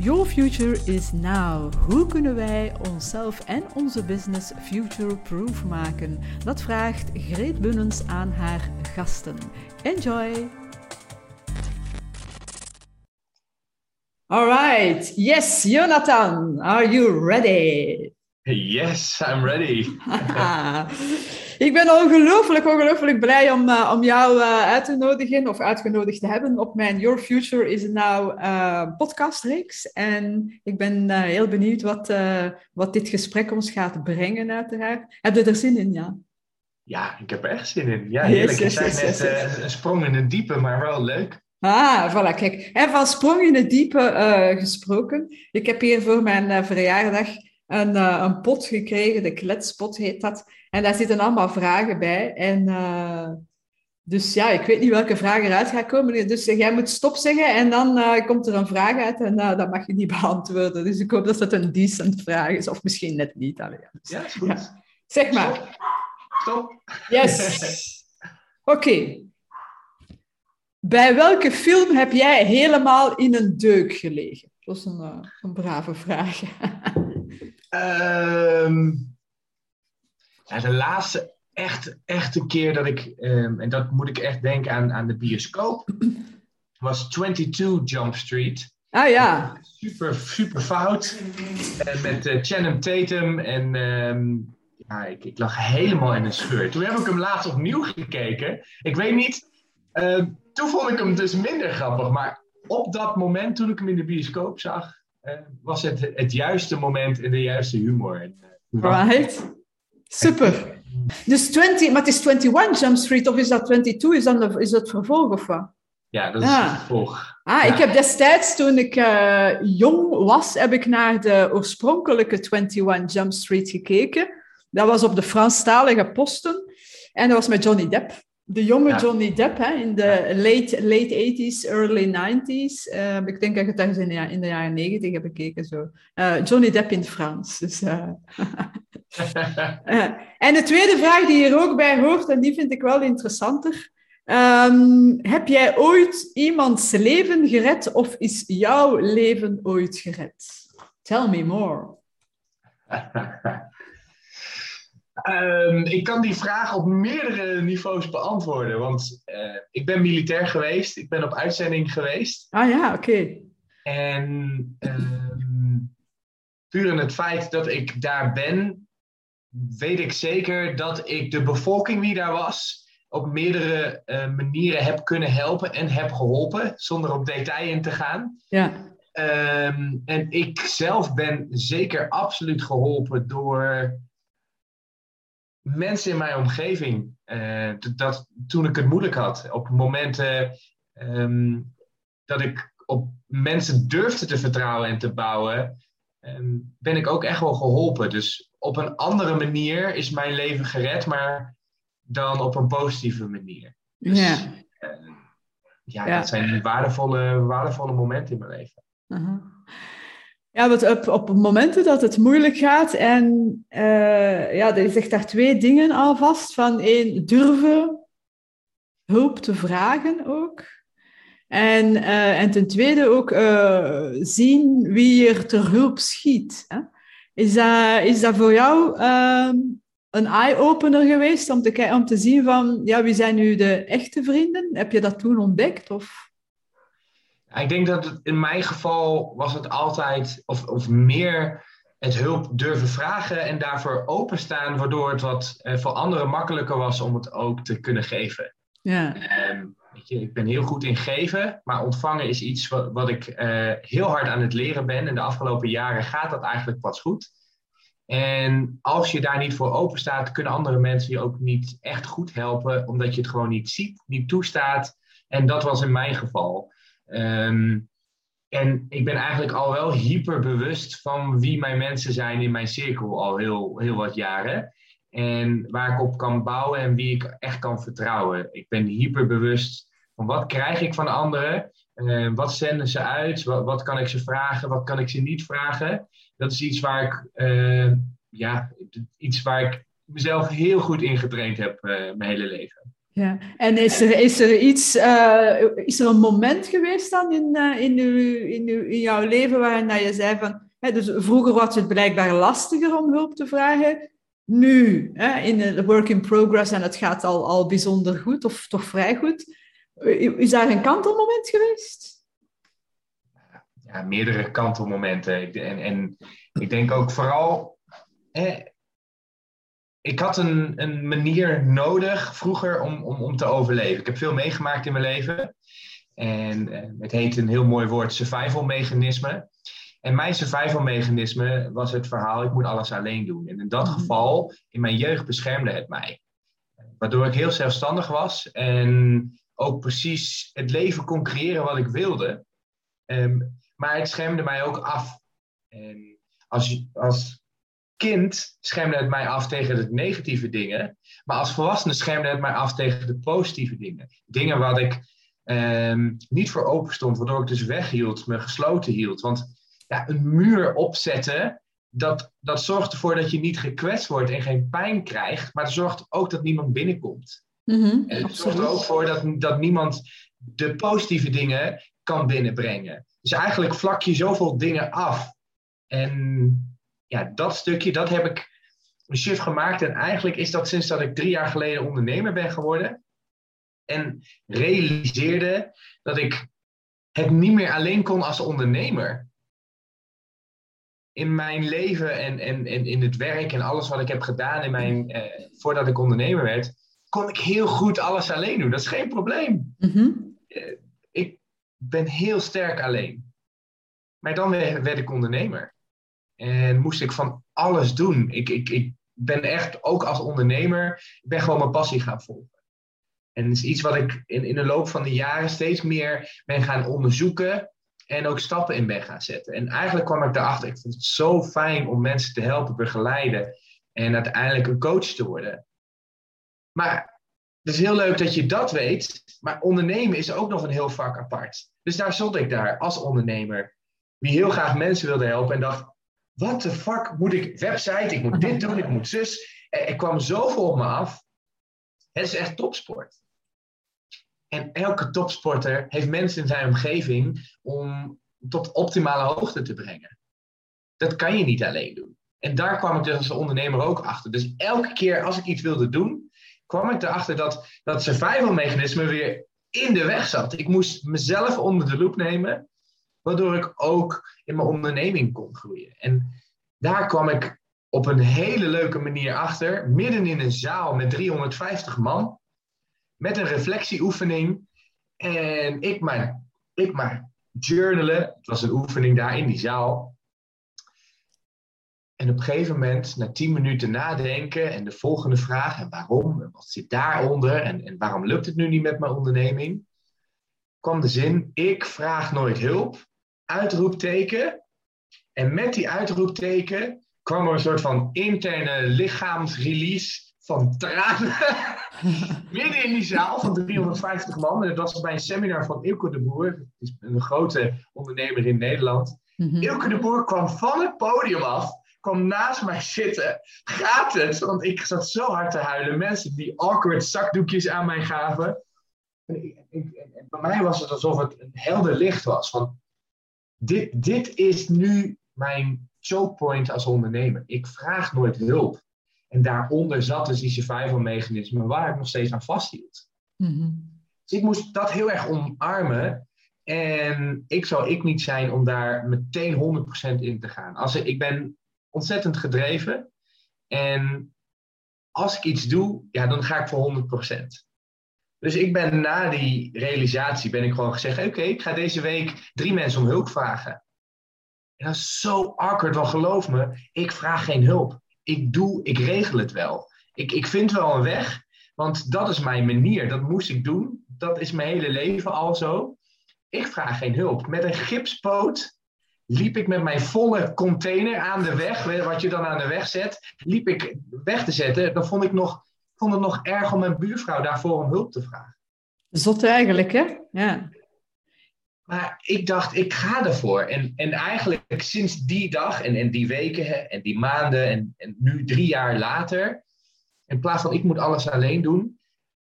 Your future is now. Hoe kunnen wij onszelf en onze business future-proof maken? Dat vraagt Greet Bunnens aan haar gasten. Enjoy! Alright, yes, Jonathan, are you ready? Yes, I'm ready. ik ben ongelooflijk, ongelooflijk blij om, uh, om jou uh, uit te nodigen of uitgenodigd te hebben op mijn Your Future is Now uh, podcastreeks. En ik ben heel benieuwd wat, wat dit gesprek ons gaat brengen, uiteraard. Heb je er zin in, ja? Ja, ik heb er echt zin in. Ja, heerlijk. Yes, yes, yes, net een sprong in het diepe, maar wel leuk. Ah, voilà, kijk. En van sprong in het diepe gesproken. Ik heb hier voor mijn verjaardag een, uh, een pot gekregen, de kletspot heet dat. En daar zitten allemaal vragen bij. En uh, dus ja, ik weet niet welke vraag eruit gaat komen. Dus jij moet stop zeggen en dan uh, komt er een vraag uit en dat mag je niet beantwoorden. Dus ik hoop dat dat een decent vraag is, of misschien net niet. Allee, dus, ja, is goed. Ja. Zeg maar. Stop. stop. Yes. Oké. Okay. Bij welke film heb jij helemaal in een deuk gelegen? Dat is een, een brave vraag. Um, ja, de laatste echt, echte keer dat ik, um, en dat moet ik echt denken aan, aan de bioscoop, was 22 Jump Street. Ah ja. Super, super fout. En met uh, Channing Tatum en um, ja, ik, ik, lag helemaal in een scheur. Toen heb ik hem laatst opnieuw gekeken. Ik weet niet, uh, toen vond ik hem dus minder grappig, maar op dat moment toen ik hem in de bioscoop zag, was het het juiste moment en de juiste humor. Right. Super. Dus 20, maar het is 21 Jump Street of is dat 22? Is dat, is dat vervolg of wat? Ja, dat is ah. het vervolg. Ah, ja. ik heb destijds, toen ik uh, jong was, heb ik naar de oorspronkelijke 21 Jump Street gekeken. Dat was op de Franstalige posten. En dat was met Johnny Depp. De jonge ja. Johnny Depp hè, in de late, late 80s, early 90s. Uh, ik denk dat ik het ergens in de, in de jaren 90 heb bekeken. Zo. Uh, Johnny Depp in het Frans. Dus, uh... en de tweede vraag die hier ook bij hoort, en die vind ik wel interessanter. Um, heb jij ooit iemands leven gered of is jouw leven ooit gered? Tell me more. Um, ik kan die vraag op meerdere niveaus beantwoorden. Want uh, ik ben militair geweest. Ik ben op uitzending geweest. Ah ja, oké. Okay. En um, puur in het feit dat ik daar ben, weet ik zeker dat ik de bevolking die daar was op meerdere uh, manieren heb kunnen helpen en heb geholpen, zonder op detail in te gaan. Ja. Um, en ik zelf ben zeker absoluut geholpen door mensen in mijn omgeving. Uh, dat, toen ik het moeilijk had, op momenten um, dat ik op mensen durfde te vertrouwen en te bouwen, um, ben ik ook echt wel geholpen. Dus op een andere manier is mijn leven gered, maar dan op een positieve manier. Dus, ja. Uh, ja, ja, dat zijn waardevolle, waardevolle momenten in mijn leven. Uh -huh. Ja, want op, op momenten dat het moeilijk gaat en uh, ja, je zegt daar twee dingen alvast. Van één, durven hulp te vragen ook. En, uh, en ten tweede ook uh, zien wie er ter hulp schiet. Hè? Is, dat, is dat voor jou een eye-opener geweest om te, om te zien van ja, wie zijn nu de echte vrienden? Heb je dat toen ontdekt? Of? Ik denk dat het, in mijn geval was het altijd, of, of meer het hulp durven vragen en daarvoor openstaan, waardoor het wat eh, voor anderen makkelijker was om het ook te kunnen geven. Ja. Um, weet je, ik ben heel goed in geven, maar ontvangen is iets wat, wat ik uh, heel hard aan het leren ben. En de afgelopen jaren gaat dat eigenlijk pas goed. En als je daar niet voor open staat, kunnen andere mensen je ook niet echt goed helpen, omdat je het gewoon niet ziet, niet toestaat. En dat was in mijn geval. Um, en ik ben eigenlijk al wel hyper bewust van wie mijn mensen zijn in mijn cirkel al heel, heel wat jaren. En waar ik op kan bouwen en wie ik echt kan vertrouwen. Ik ben hyper bewust van wat krijg ik van anderen. Uh, wat zenden ze uit? Wat, kan ik ze vragen? Wat kan ik ze niet vragen? Dat is iets waar ik, uh, ja, iets waar ik mezelf heel goed in getraind heb uh, mijn hele leven. Ja, en is er, is er iets, uh, is er een moment geweest dan in, uh, in, uw, in, uw, in jouw leven waarin dat je zei van, hè, dus vroeger was het blijkbaar lastiger om hulp te vragen, nu hè, in de work in progress en het gaat al, al bijzonder goed of toch vrij goed. Is daar een kantelmoment geweest? Ja, meerdere kantelmomenten. En, en ik denk ook vooral, hè, ik had een, een manier nodig vroeger om, om, om te overleven. Ik heb veel meegemaakt in mijn leven. En eh, het heet een heel mooi woord survival mechanisme. En mijn survival mechanisme was het verhaal, ik moet alles alleen doen. En in dat mhm. geval, in mijn jeugd beschermde het mij. Waardoor ik heel zelfstandig was en ook precies het leven kon creëren wat ik wilde. Ehm, maar het schermde mij ook af. En als, als kind schermde het mij af tegen de negatieve dingen. Maar als volwassene schermde het mij af tegen de positieve dingen. Dingen waar ik um, niet voor open stond, waardoor ik dus weghield, me gesloten hield. Want ja, een muur opzetten, dat, dat zorgt ervoor dat je niet gekwetst wordt en geen pijn krijgt. Maar het zorgt ook dat niemand binnenkomt. Mm en het zorgt er ook voor dat, dat niemand de positieve dingen kan binnenbrengen. Dus eigenlijk vlak je zoveel dingen af. En ja, dat stukje, dat heb ik een shift gemaakt. En eigenlijk is dat sinds dat ik drie jaar geleden ondernemer ben geworden. En realiseerde dat ik het niet meer alleen kon als ondernemer. In mijn leven en, en, en in het werk en alles wat ik heb gedaan in mijn, eh, voordat ik ondernemer werd, kon ik heel goed alles alleen doen. Dat is geen probleem. Mhm. Eh, ik ben heel sterk alleen. Maar dan werd ik ondernemer. En moest ik van alles doen. Ik, ik, ik ben echt, ook als ondernemer, ik ben gewoon mijn passie gaan volgen. En het is iets wat ik in, in de loop van de jaren steeds meer ben gaan onderzoeken en ook stappen in ben gaan zetten. En eigenlijk kwam ik daarachter, ik vond het zo fijn om mensen te helpen begeleiden en uiteindelijk een coach te worden. Maar het is heel leuk dat je dat weet, maar ondernemen is ook nog een heel vak apart. Dus daar stond ik daar als ondernemer, die heel graag mensen wilde helpen en dacht, wat de fuck moet ik, website, ik moet dit doen, ik moet zus. Er kwam zoveel op me af. Het is echt topsport. En elke topsporter heeft mensen in zijn omgeving om tot optimale hoogte te brengen. Dat kan je niet alleen doen. En daar kwam ik dus als ondernemer ook achter. Dus elke keer als ik iets wilde doen, kwam ik erachter dat dat survival mechanisme weer in de weg zat. Ik moest mezelf onder de loep nemen waardoor ik ook in mijn onderneming kon groeien. En daar kwam ik op een hele leuke manier achter, midden in een zaal met 350 man, met een reflectieoefening. En ik maar, ik maar journalen. Het was een oefening daar in die zaal. En op een gegeven moment, na tien minuten nadenken en de volgende vraag, en waarom, en wat zit daaronder, en, en waarom lukt het nu niet met mijn onderneming, kwam de zin, ik vraag nooit hulp, uitroepteken. En met die uitroepteken kwam er een soort van interne lichaamsrelease van tranen. Midden in die zaal van 350 man. En dat was bij een seminar van Ilke de Boer. een grote ondernemer in Nederland. Mm Ilke de Boer kwam van het podium af. Kwam naast mij zitten. Gaat het? Want ik zat zo hard te huilen. Mensen die awkward zakdoekjes aan mij gaven. En, en bij mij was het alsof het een helder licht was. Van, dit, dit is nu mijn choke point als ondernemer. Ik vraag nooit hulp. En daaronder zat dus die survival mechanisme waar ik nog steeds aan vasthield. Mm Dus ik moest dat heel erg omarmen. En ik zou ik niet zijn om daar meteen 100% in te gaan. Als ik, ik ben ontzettend gedreven. En als ik iets doe, ja, dan ga ik voor 100%. Dus ik ben na die realisatie ben ik gewoon gezegd: oké, ik ga deze week drie mensen om hulp vragen. En dat is zo awkward, want geloof me, ik vraag geen hulp. Ik doe, ik regel het wel. Ik, ik vind wel een weg, want dat is mijn manier. Dat moest ik doen. Dat is mijn hele leven al zo. Ik vraag geen hulp. Met een gipspoot liep ik met mijn volle container aan de weg, wat je dan aan de weg zet, liep ik weg te zetten. Dan vond ik nog vond het nog erg om mijn buurvrouw daarvoor om hulp te vragen. Zot eigenlijk, hè? Ja. Maar ik dacht, ik ga ervoor. En, en eigenlijk sinds die dag en, en die weken en die maanden en, en nu drie jaar later, in plaats van ik moet alles alleen doen,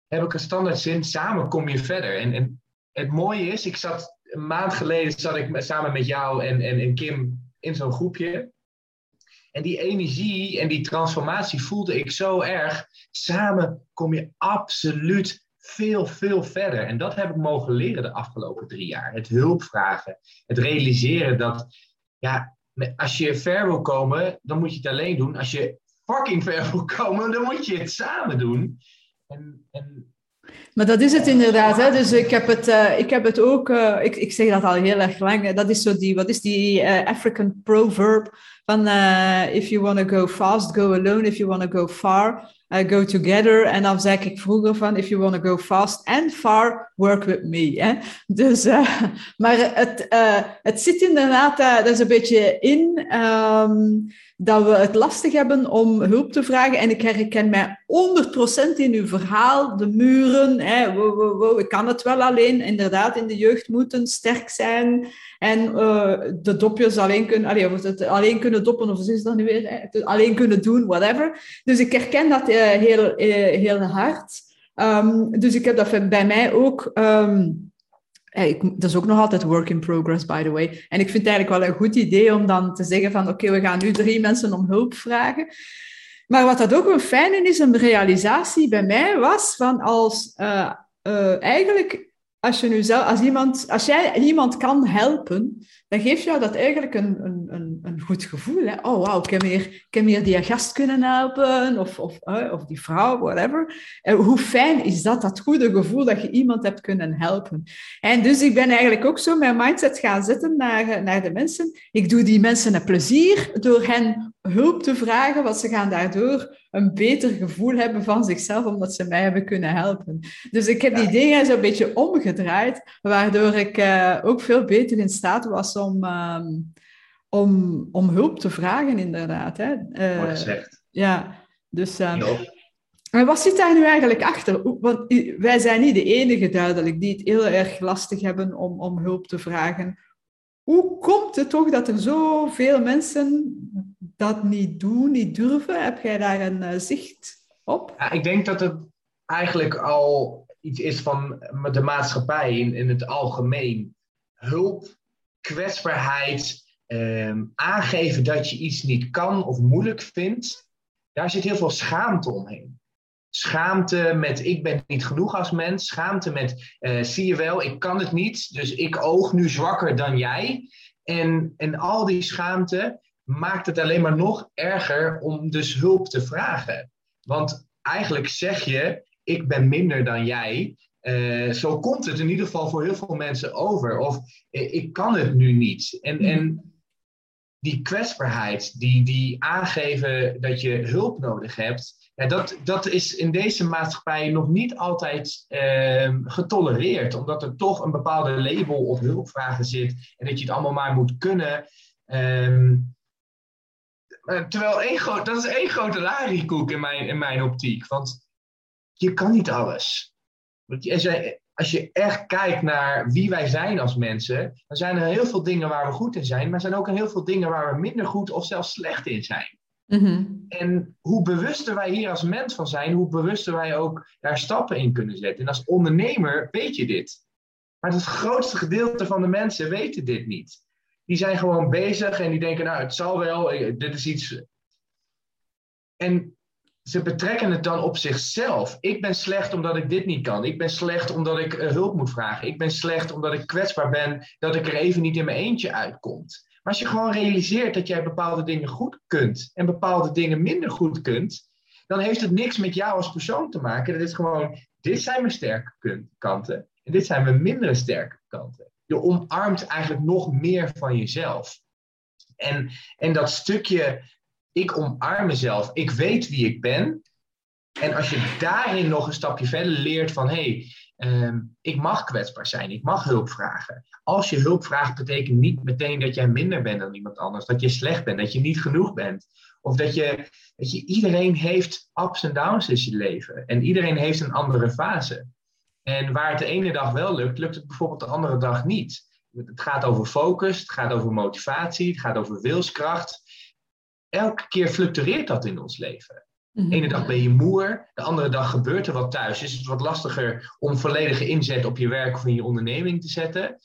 heb ik een standaard zin, samen kom je verder. En, en het mooie is, ik zat een maand geleden zat ik samen met jou en, en, en Kim in zo'n groepje. En die energie en die transformatie voelde ik zo erg. Samen kom je absoluut veel, veel verder. En dat heb ik mogen leren de afgelopen drie jaar. Het hulp vragen. Het realiseren dat, ja, als je ver wil komen, dan moet je het alleen doen. Als je fucking ver wil komen, dan moet je het samen doen. En, en maar dat is het inderdaad. Hè? Dus ik heb het, uh, ik heb het ook, uh, ik, ik zeg dat al heel erg lang. Dat is zo die, wat is die uh, African proverb van if you want to go fast, go alone. If you want to go far, go together. En dan zei ik vroeger van if you want to go fast and far, work with me. Dus, maar het, het zit inderdaad, dat is een beetje in. Um, dat we het lastig hebben om hulp te vragen. En ik herken mij 100% in uw verhaal. De muren, hè, wow, wow, ik kan het wel alleen. Inderdaad, in de jeugd moeten sterk zijn. En uh, de dopjes alleen kunnen, allee, of het alleen kunnen doppen, of is dat nu weer? Alleen kunnen doen, whatever. Dus ik herken dat uh, heel, uh, heel hard. Um, dus ik heb dat bij mij ook... Ik, dat is ook nog altijd work in progress, by the way. En ik vind het eigenlijk wel een goed idee om dan te zeggen van oké, we gaan nu drie mensen om hulp vragen. Maar wat dat ook een fijne is, een realisatie bij mij was van als eigenlijk als, je nu zelf, als, iemand, als jij iemand kan helpen, dan geeft jou dat eigenlijk een, een, een, goed gevoel. Hè? Oh, wauw, ik, heb meer, ik heb die gast kunnen helpen, of, of, of die vrouw, whatever. En hoe fijn is dat, dat goede gevoel dat je iemand hebt kunnen helpen. En dus ik ben eigenlijk ook zo mijn mindset gaan zetten naar, naar de mensen. Ik doe die mensen een plezier door hen hulp te vragen, want ze gaan daardoor een beter gevoel hebben van zichzelf, omdat ze mij hebben kunnen helpen. Dus ik heb die dingen zo'n beetje omgedraaid, waardoor ik uh, ook veel beter in staat was om, uh, om, om hulp te vragen, inderdaad. Hè. Uh, Mooi gezegd. Ja, dus... Maar wat zit daar nu eigenlijk achter? Want wij zijn niet de enige duidelijk die het heel erg lastig hebben om, om hulp te vragen. Hoe komt het toch dat er zoveel mensen dat niet doen, niet durven? Heb jij daar een uh, zicht op? Ja, ik denk dat het eigenlijk al iets is van de maatschappij in, in het algemeen. Hulp, kwetsbaarheid, um, aangeven dat je iets niet kan of moeilijk vindt. Daar zit heel veel schaamte omheen. Schaamte met ik ben niet genoeg als mens. Schaamte met uh, zie je wel, ik kan het niet. Dus ik oog nu zwakker dan jij. En, en al die schaamte maakt het alleen maar nog erger om dus hulp te vragen. Want eigenlijk zeg je, ik ben minder dan jij. Uh, zo komt het in ieder geval voor heel veel mensen over. Of uh, ik kan het nu niet. En, en die kwetsbaarheid, die, die aangeven dat je hulp nodig hebt, ja, dat, dat is in deze maatschappij nog niet altijd uh, getolereerd. Omdat er toch een bepaalde label op hulpvragen zit en dat je het allemaal maar moet kunnen. Um, terwijl één groot, dat is één grote lariekoek in mijn, in mijn optiek. Want je kan niet alles. Als je, als je echt kijkt naar wie wij zijn als mensen, dan zijn er heel veel dingen waar we goed in zijn, maar er zijn ook heel veel dingen waar we minder goed of zelfs slecht in zijn. Mm-hmm. En hoe bewuster wij hier als mens van zijn, hoe bewuster wij ook daar stappen in kunnen zetten. En als ondernemer weet je dit. Maar het grootste gedeelte van de mensen weten dit niet die zijn gewoon bezig en die denken, nou, het zal wel, dit is iets. En ze betrekken het dan op zichzelf. Ik ben slecht omdat ik dit niet kan. Ik ben slecht omdat ik uh, hulp moet vragen. Ik ben slecht omdat ik kwetsbaar ben, dat ik er even niet in mijn eentje uitkomt. Maar als je gewoon realiseert dat jij bepaalde dingen goed kunt en bepaalde dingen minder goed kunt, dan heeft het niks met jou als persoon te maken. Dat is gewoon, dit zijn mijn sterke kanten en dit zijn mijn mindere sterke kanten je omarmt eigenlijk nog meer van jezelf. En, en dat stukje, ik omarm mezelf, ik weet wie ik ben. En als je daarin nog een stapje verder leert van, hé, hey, ehm, ik mag kwetsbaar zijn, ik mag hulp vragen. Als je hulp vraagt, betekent niet meteen dat jij minder bent dan iemand anders, dat je slecht bent, dat je niet genoeg bent. Of dat je, dat je iedereen heeft ups en downs in je leven. En iedereen heeft een andere fase. En waar het de ene dag wel lukt, lukt het bijvoorbeeld de andere dag niet. Het gaat over focus, het gaat over motivatie, het gaat over wilskracht. Elke keer fluctueert dat in ons leven. De ene dag ben je moer, de andere dag gebeurt er wat thuis. Is het wat lastiger om volledige inzet op je werk of in je onderneming te zetten?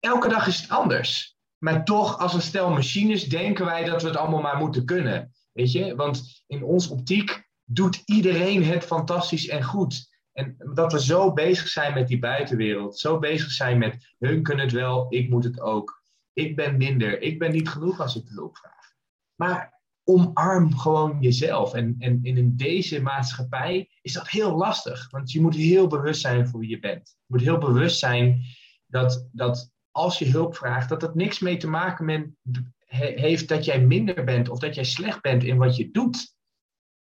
Elke dag is het anders. Maar toch, als een stel machines, denken wij dat we het allemaal maar moeten kunnen. Weet je? Want in ons optiek doet iedereen het fantastisch en goed. En dat we zo bezig zijn met die buitenwereld, zo bezig zijn met hun kunnen het wel, ik moet het ook. Ik ben minder, ik ben niet genoeg als ik hulp vraag. Maar omarm gewoon jezelf. En, en in deze maatschappij is dat heel lastig, want je moet heel bewust zijn voor wie je bent. Je moet heel bewust zijn dat, dat als je hulp vraagt, dat het niks mee te maken met, heeft dat jij minder bent of dat jij slecht bent in wat je doet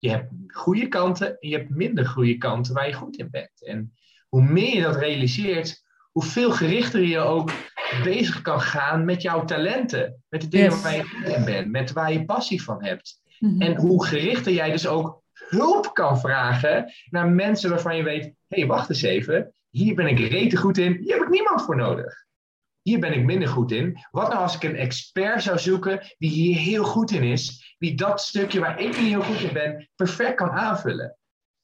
je hebt goede kanten en je hebt minder goede kanten waar je goed in bent. En hoe meer je dat realiseert, hoe veel gerichter je ook bezig kan gaan met jouw talenten. Met de dingen waar je goed in bent, met waar je passie van hebt. Mhm. En hoe gerichter jij dus ook hulp kan vragen naar mensen waarvan je weet: hé, hey, wacht eens even, hier ben ik rete goed in, hier heb ik niemand voor nodig hier ben ik minder goed in. Wat nou als ik een expert zou zoeken die hier heel goed in is, die dat stukje waar ik niet heel goed in ben, perfect kan aanvullen?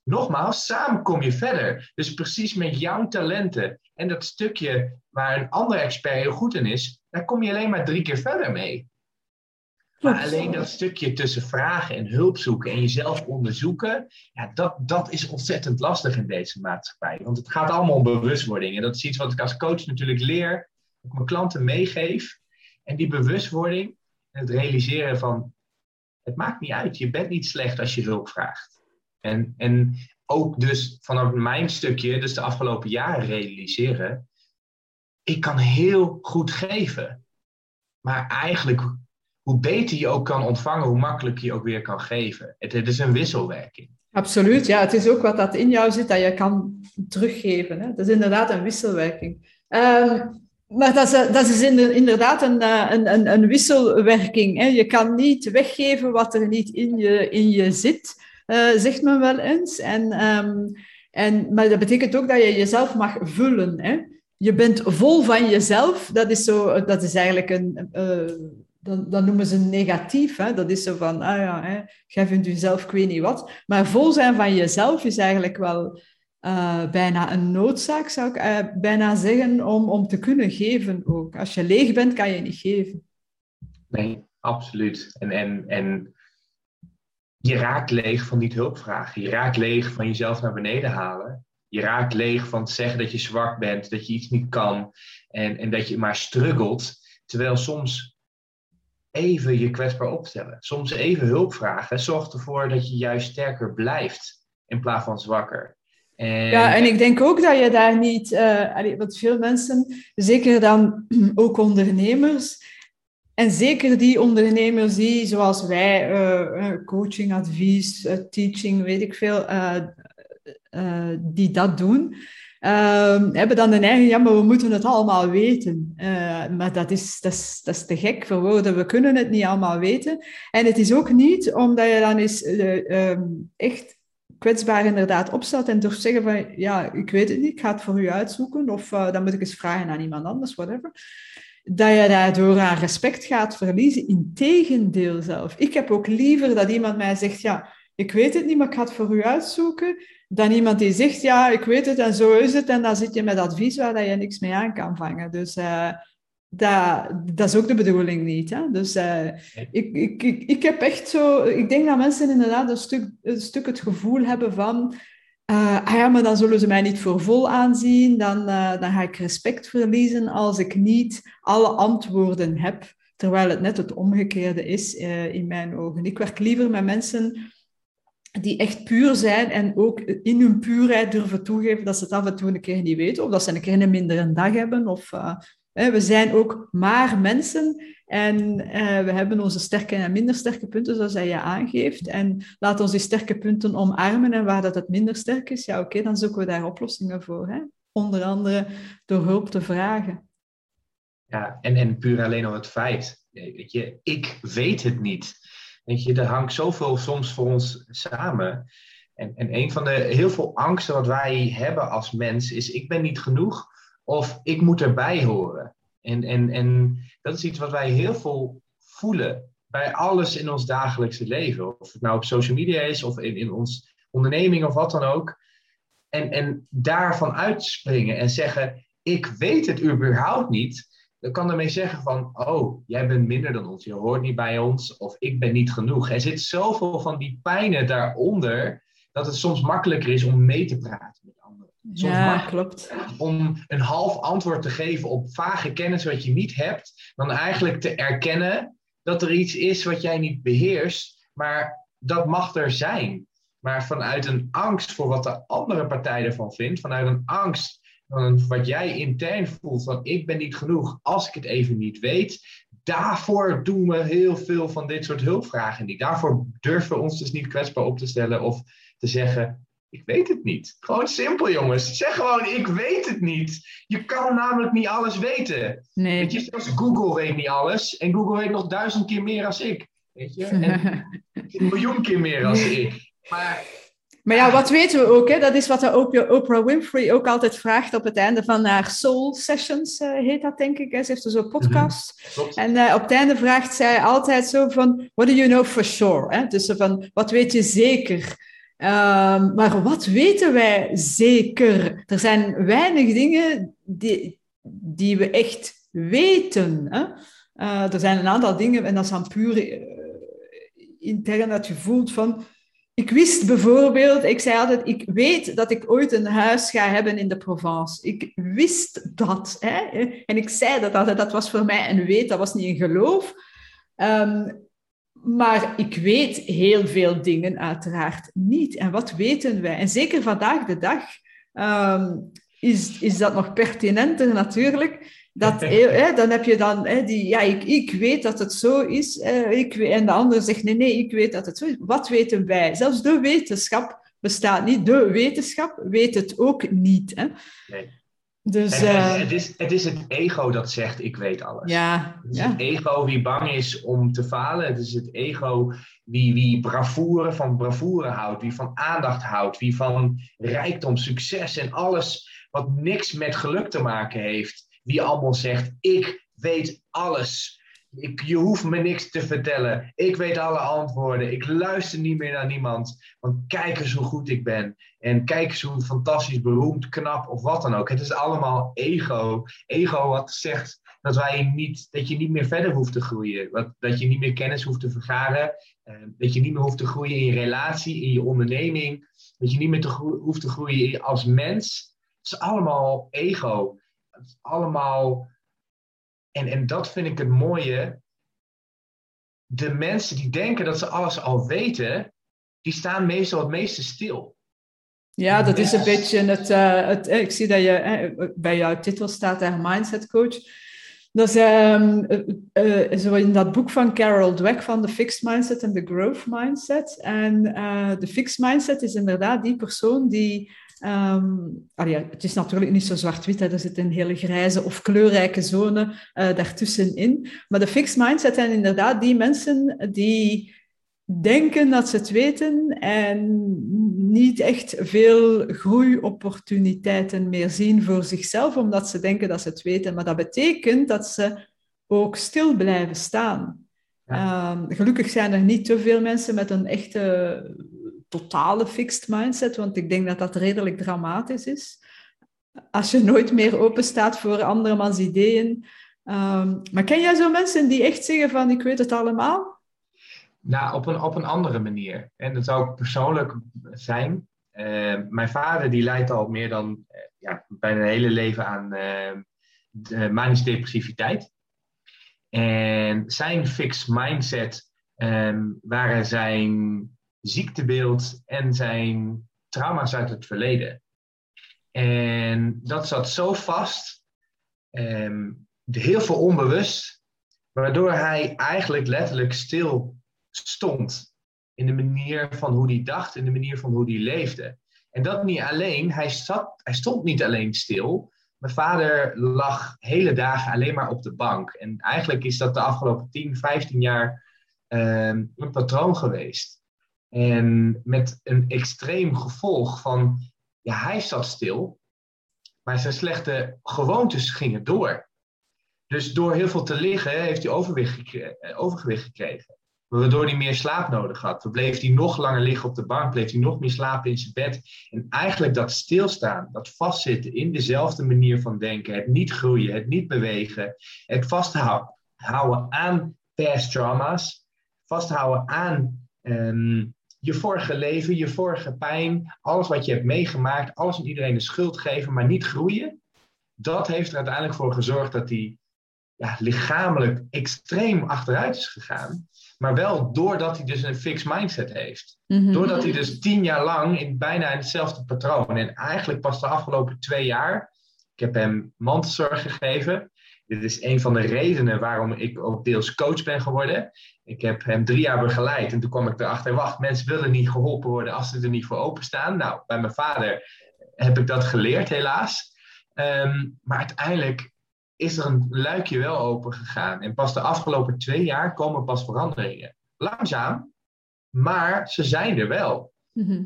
Nogmaals, samen kom je verder. Dus precies met jouw talenten en dat stukje waar een andere expert heel goed in is, daar kom je alleen maar drie keer verder mee. Maar alleen dat stukje tussen vragen en hulp zoeken en jezelf onderzoeken, ja, dat, dat is ontzettend lastig in deze maatschappij. Want het gaat allemaal om bewustwording. En dat is iets wat ik als coach natuurlijk leer ik mijn klanten meegeef. En die bewustwording en het realiseren van, het maakt niet uit, je bent niet slecht als je hulp vraagt. En, en ook dus vanaf mijn stukje, dus de afgelopen jaren realiseren, ik kan heel goed geven. Maar eigenlijk, hoe beter je ook kan ontvangen, hoe makkelijker je ook weer kan geven. Het, is een wisselwerking. Absoluut, ja. Het is ook wat dat in jou zit, dat je kan teruggeven. Hè? Dat is inderdaad een wisselwerking. Uh, maar dat is, dat is inderdaad een, eh, een, een, een wisselwerking. Hè. Je kan niet weggeven wat er niet in je, in je zit, uh, zegt men wel eens. En, um, en, maar dat betekent ook dat je jezelf mag vullen. Hè. Je bent vol van jezelf. Dat is, zo, dat is eigenlijk een... Uh, dan, dan, noemen ze negatief. Hè? Dat is zo van, ah ja, hè, jij vindt jezelf, ik weet niet wat. Maar vol zijn van jezelf is eigenlijk wel uh, bijna een noodzaak, zou ik bijna zeggen, om, om te kunnen geven ook. Als je leeg bent, kan je niet geven. Nee, absoluut. En, en, en je raakt leeg van niet hulpvragen. Je raakt leeg van jezelf naar beneden halen. Je raakt leeg van te zeggen dat je zwak bent, dat je iets niet kan en, en dat je maar struggelt. Terwijl soms even je kwetsbaar opstellen, soms even hulp vragen, zorgt ervoor dat je juist sterker blijft in plaats van zwakker. Ja, en ik denk ook dat je daar niet, uh, wat veel mensen, zeker dan ook ondernemers, en zeker die ondernemers die, zoals wij, uh, coaching, advies, teaching, weet ik veel, die dat doen, ehm, hebben dan de neiging, ja, maar we moeten het allemaal weten. maar dat is, dat, is, dat te gek voor woorden, we kunnen het niet allemaal weten. En het is ook niet omdat je dan eens ehm, echt kwetsbaar inderdaad opstelt en durft zeggen van, ja, ik weet het niet, ik ga het voor u uitzoeken, of dan moet ik eens vragen aan iemand anders, whatever, dat je daardoor aan respect gaat verliezen. Integendeel zelf. Ik heb ook liever dat iemand mij zegt, ja, ik weet het niet, maar ik ga het voor u uitzoeken, dan iemand die zegt, ja, ik weet het en zo is het, en dan zit je met advies waar dat je niks mee aan kan vangen. Dus uh, dat, dat is ook de bedoeling niet. Hè? Dus uh, ik, ik, ik, ik heb echt zo... Ik denk dat mensen inderdaad een stuk, een stuk het gevoel hebben van... Uh, ah ja, maar dan zullen ze mij niet voor vol aanzien. Dan, uh, dan ga ik respect verliezen als ik niet alle antwoorden heb. Terwijl het net het omgekeerde is in mijn ogen. Ik werk liever met mensen die echt puur zijn en ook in hun puurheid durven toegeven dat ze het af en toe een keer niet weten. Of dat ze een keer een mindere dag hebben. Of we zijn ook maar mensen en eh, we hebben onze sterke en minder sterke punten, zoals hij je aangeeft. En laat ons die sterke punten omarmen en waar dat het minder sterk is, ja oké, dan zoeken we daar oplossingen voor. Hè? Onder andere door hulp te vragen. Ja, en, en puur alleen al het feit. Weet je, ik weet het niet. Weet je, er hangt zoveel soms voor ons samen. En, en een van de heel veel angsten wat wij hebben als mens is: ik ben niet genoeg of ik moet erbij horen. En, en, en dat is iets wat wij heel veel voelen bij alles in ons dagelijkse leven. Of het nou op social media is of in, in ons onderneming of wat dan ook. En, en daarvan uitspringen en zeggen: Ik weet het überhaupt niet. Dan kan ermee zeggen van, oh, jij bent minder dan ons, je hoort niet bij ons, of ik ben niet genoeg. Er zit zoveel van die pijnen daaronder, dat het soms makkelijker is om mee te praten. Soms ja, klopt. Om een half antwoord te geven op vage kennis wat je niet hebt, dan eigenlijk te erkennen dat er iets is wat jij niet beheerst, maar dat mag er zijn. Maar vanuit een angst voor wat de andere partij ervan vindt, vanuit een angst van wat jij intern voelt, van ik ben niet genoeg als ik het even niet weet, daarvoor doen we heel veel van dit soort hulpvragen niet. Daarvoor durven we ons dus niet kwetsbaar op te stellen of te zeggen, ik weet het niet. Gewoon simpel, jongens. Zeg gewoon, ik weet het niet. Je kan namelijk niet alles weten. Nee. Weet je, zelfs Google weet niet alles. En Google weet nog duizend keer meer als ik. Weet je? En een miljoen keer meer als ik. Maar maar ja, wat weten we ook? Hè? Dat is wat Oprah Winfrey ook altijd vraagt op het einde van haar Soul Sessions, uh, heet dat denk ik. Hè? Ze heeft dus een podcast. En uh, op het einde vraagt zij altijd zo van, what do you know for sure? Hè? Dus van, wat weet je zeker? Um, maar wat weten wij zeker? Er zijn weinig dingen die, die we echt weten. Hè? Uh, er zijn een aantal dingen, en dat is dan puur intern dat je voelt van ik wist bijvoorbeeld, ik zei altijd, ik weet dat ik ooit een huis ga hebben in de Provence. Ik wist dat. Hè? En ik zei dat altijd, dat was voor mij een weet, dat was niet een geloof. Um, maar ik weet heel veel dingen uiteraard niet. En wat weten wij? En zeker vandaag de dag um, is, is dat nog pertinenter natuurlijk. Dat, hè, dan heb je dan hè, die, ja, ik, ik weet dat het zo is. Eh, ik, en de ander zegt, nee, nee, ik weet dat het zo is. Wat weten wij? Zelfs de wetenschap bestaat niet. De wetenschap weet het ook niet. Hè? Nee. Dus, uh, het, is, het is het ego dat zegt, ik weet alles. Ja, het is het ego wie bang is om te falen. Het is het ego wie, wie bravoure van bravoure houdt. Wie van aandacht houdt. Wie van rijkdom, succes en alles wat niks met geluk te maken heeft wie allemaal zegt: Ik weet alles. Ik, je hoeft me niks te vertellen. Ik weet alle antwoorden. Ik luister niet meer naar niemand. Want kijk eens hoe goed ik ben. En kijk eens hoe fantastisch, beroemd, knap of wat dan ook. Het is allemaal ego. Ego wat zegt dat, wij niet, dat je niet meer verder hoeft te groeien. Dat je niet meer kennis hoeft te vergaren. Eh, dat je niet meer hoeft te groeien in je relatie, in je onderneming. Dat je niet meer hoeft te groeien als mens. Het is allemaal ego allemaal. En, en dat vind ik het mooie. De mensen die denken dat ze alles al weten, die staan meestal het meeste stil. Ja, dat is een beetje het, uh, het. Ik zie dat je bij jouw titel staat daar mindset coach. Dat is um, uh, zo in dat boek van Carol Dweck van de Fixed Mindset en de Growth Mindset. En de Fixed Mindset is inderdaad die persoon die Um, ja, het is natuurlijk niet zo zwart-wit, er zit een hele grijze of kleurrijke zone uh, daartussenin. Maar de fixed mindset zijn inderdaad die mensen die denken dat ze het weten en niet echt veel groeiopportuniteiten meer zien voor zichzelf, omdat ze denken dat ze het weten. Maar dat betekent dat ze ook stil blijven staan. Um, gelukkig zijn er niet te veel mensen met een echte totale fixed mindset, want ik denk dat dat redelijk dramatisch is. Als je nooit meer open staat voor andermans ideeën. Um, maar ken jij zo mensen die echt zeggen van ik weet het allemaal? Nou, op een, op een andere manier. En dat zou persoonlijk zijn. Uh, mijn vader die leidt al meer dan uh, ja, bijna een hele leven aan uh, manische depressiviteit. En zijn fixed mindset waren zijn ziektebeeld en zijn trauma's uit het verleden. En dat zat zo vast, um, heel veel onbewust, waardoor hij eigenlijk letterlijk stil stond in de manier van hoe hij dacht, in de manier van hoe hij leefde. En dat niet alleen, hij, zat, hij stond niet alleen stil. Mijn vader lag hele dagen alleen maar op de bank. En eigenlijk is dat de afgelopen 10, 15 jaar um, een patroon geweest. En met een extreem gevolg van, ja, hij zat stil, maar zijn slechte gewoontes gingen door. Dus door heel veel te liggen heeft hij overgewicht gekregen. Waardoor hij meer slaap nodig had. Dan bleef hij nog langer liggen op de bank, bleef hij nog meer slapen in zijn bed. En eigenlijk dat stilstaan, dat vastzitten in dezelfde manier van denken, het niet groeien, het niet bewegen, het vasthouden aan past trauma's, vasthouden aan ehm, je vorige leven, je vorige pijn, alles wat je hebt meegemaakt, alles aan iedereen de schuld geven, maar niet groeien. Dat heeft er uiteindelijk voor gezorgd dat hij ja, lichamelijk extreem achteruit is gegaan. Maar wel doordat hij dus een fixed mindset heeft. Mhm. Doordat hij dus tien jaar lang in bijna hetzelfde patroon. En eigenlijk pas de afgelopen twee jaar. Ik heb hem mantelzorg gegeven. Dit is een van de redenen waarom ik ook deels coach ben geworden. Ik heb hem drie jaar begeleid en toen kwam ik erachter, wacht, mensen willen niet geholpen worden als ze er niet voor openstaan. Nou, bij mijn vader heb ik dat geleerd, helaas. Ehm, maar uiteindelijk is er een luikje wel open gegaan. En pas de afgelopen twee jaar komen pas veranderingen. Langzaam, maar ze zijn er wel. Mhm.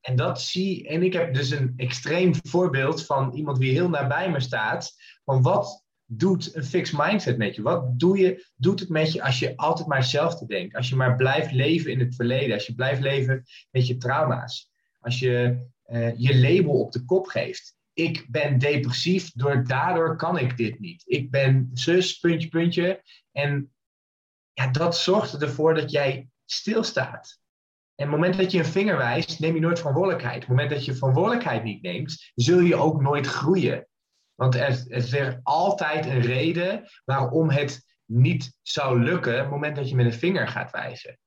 En dat zie En ik heb dus een extreem voorbeeld van iemand die heel nabij me staat. Van wat doet een fixed mindset met je? Wat doe je, doet het met je als je altijd maar hetzelfde denkt? Als je maar blijft leven in het verleden. Als je blijft leven met je trauma's. Als je uh, je label op de kop geeft ik ben depressief, door, daardoor kan ik dit niet. Ik ben zus, puntje, puntje. En ja, dat zorgt ervoor dat jij stilstaat. En het moment dat je een vinger wijst, neem je nooit verantwoordelijkheid. Op het moment dat je verantwoordelijkheid niet neemt, zul je ook nooit groeien. Want er, is er altijd een reden waarom het niet zou lukken op het moment dat je met een vinger gaat wijzen.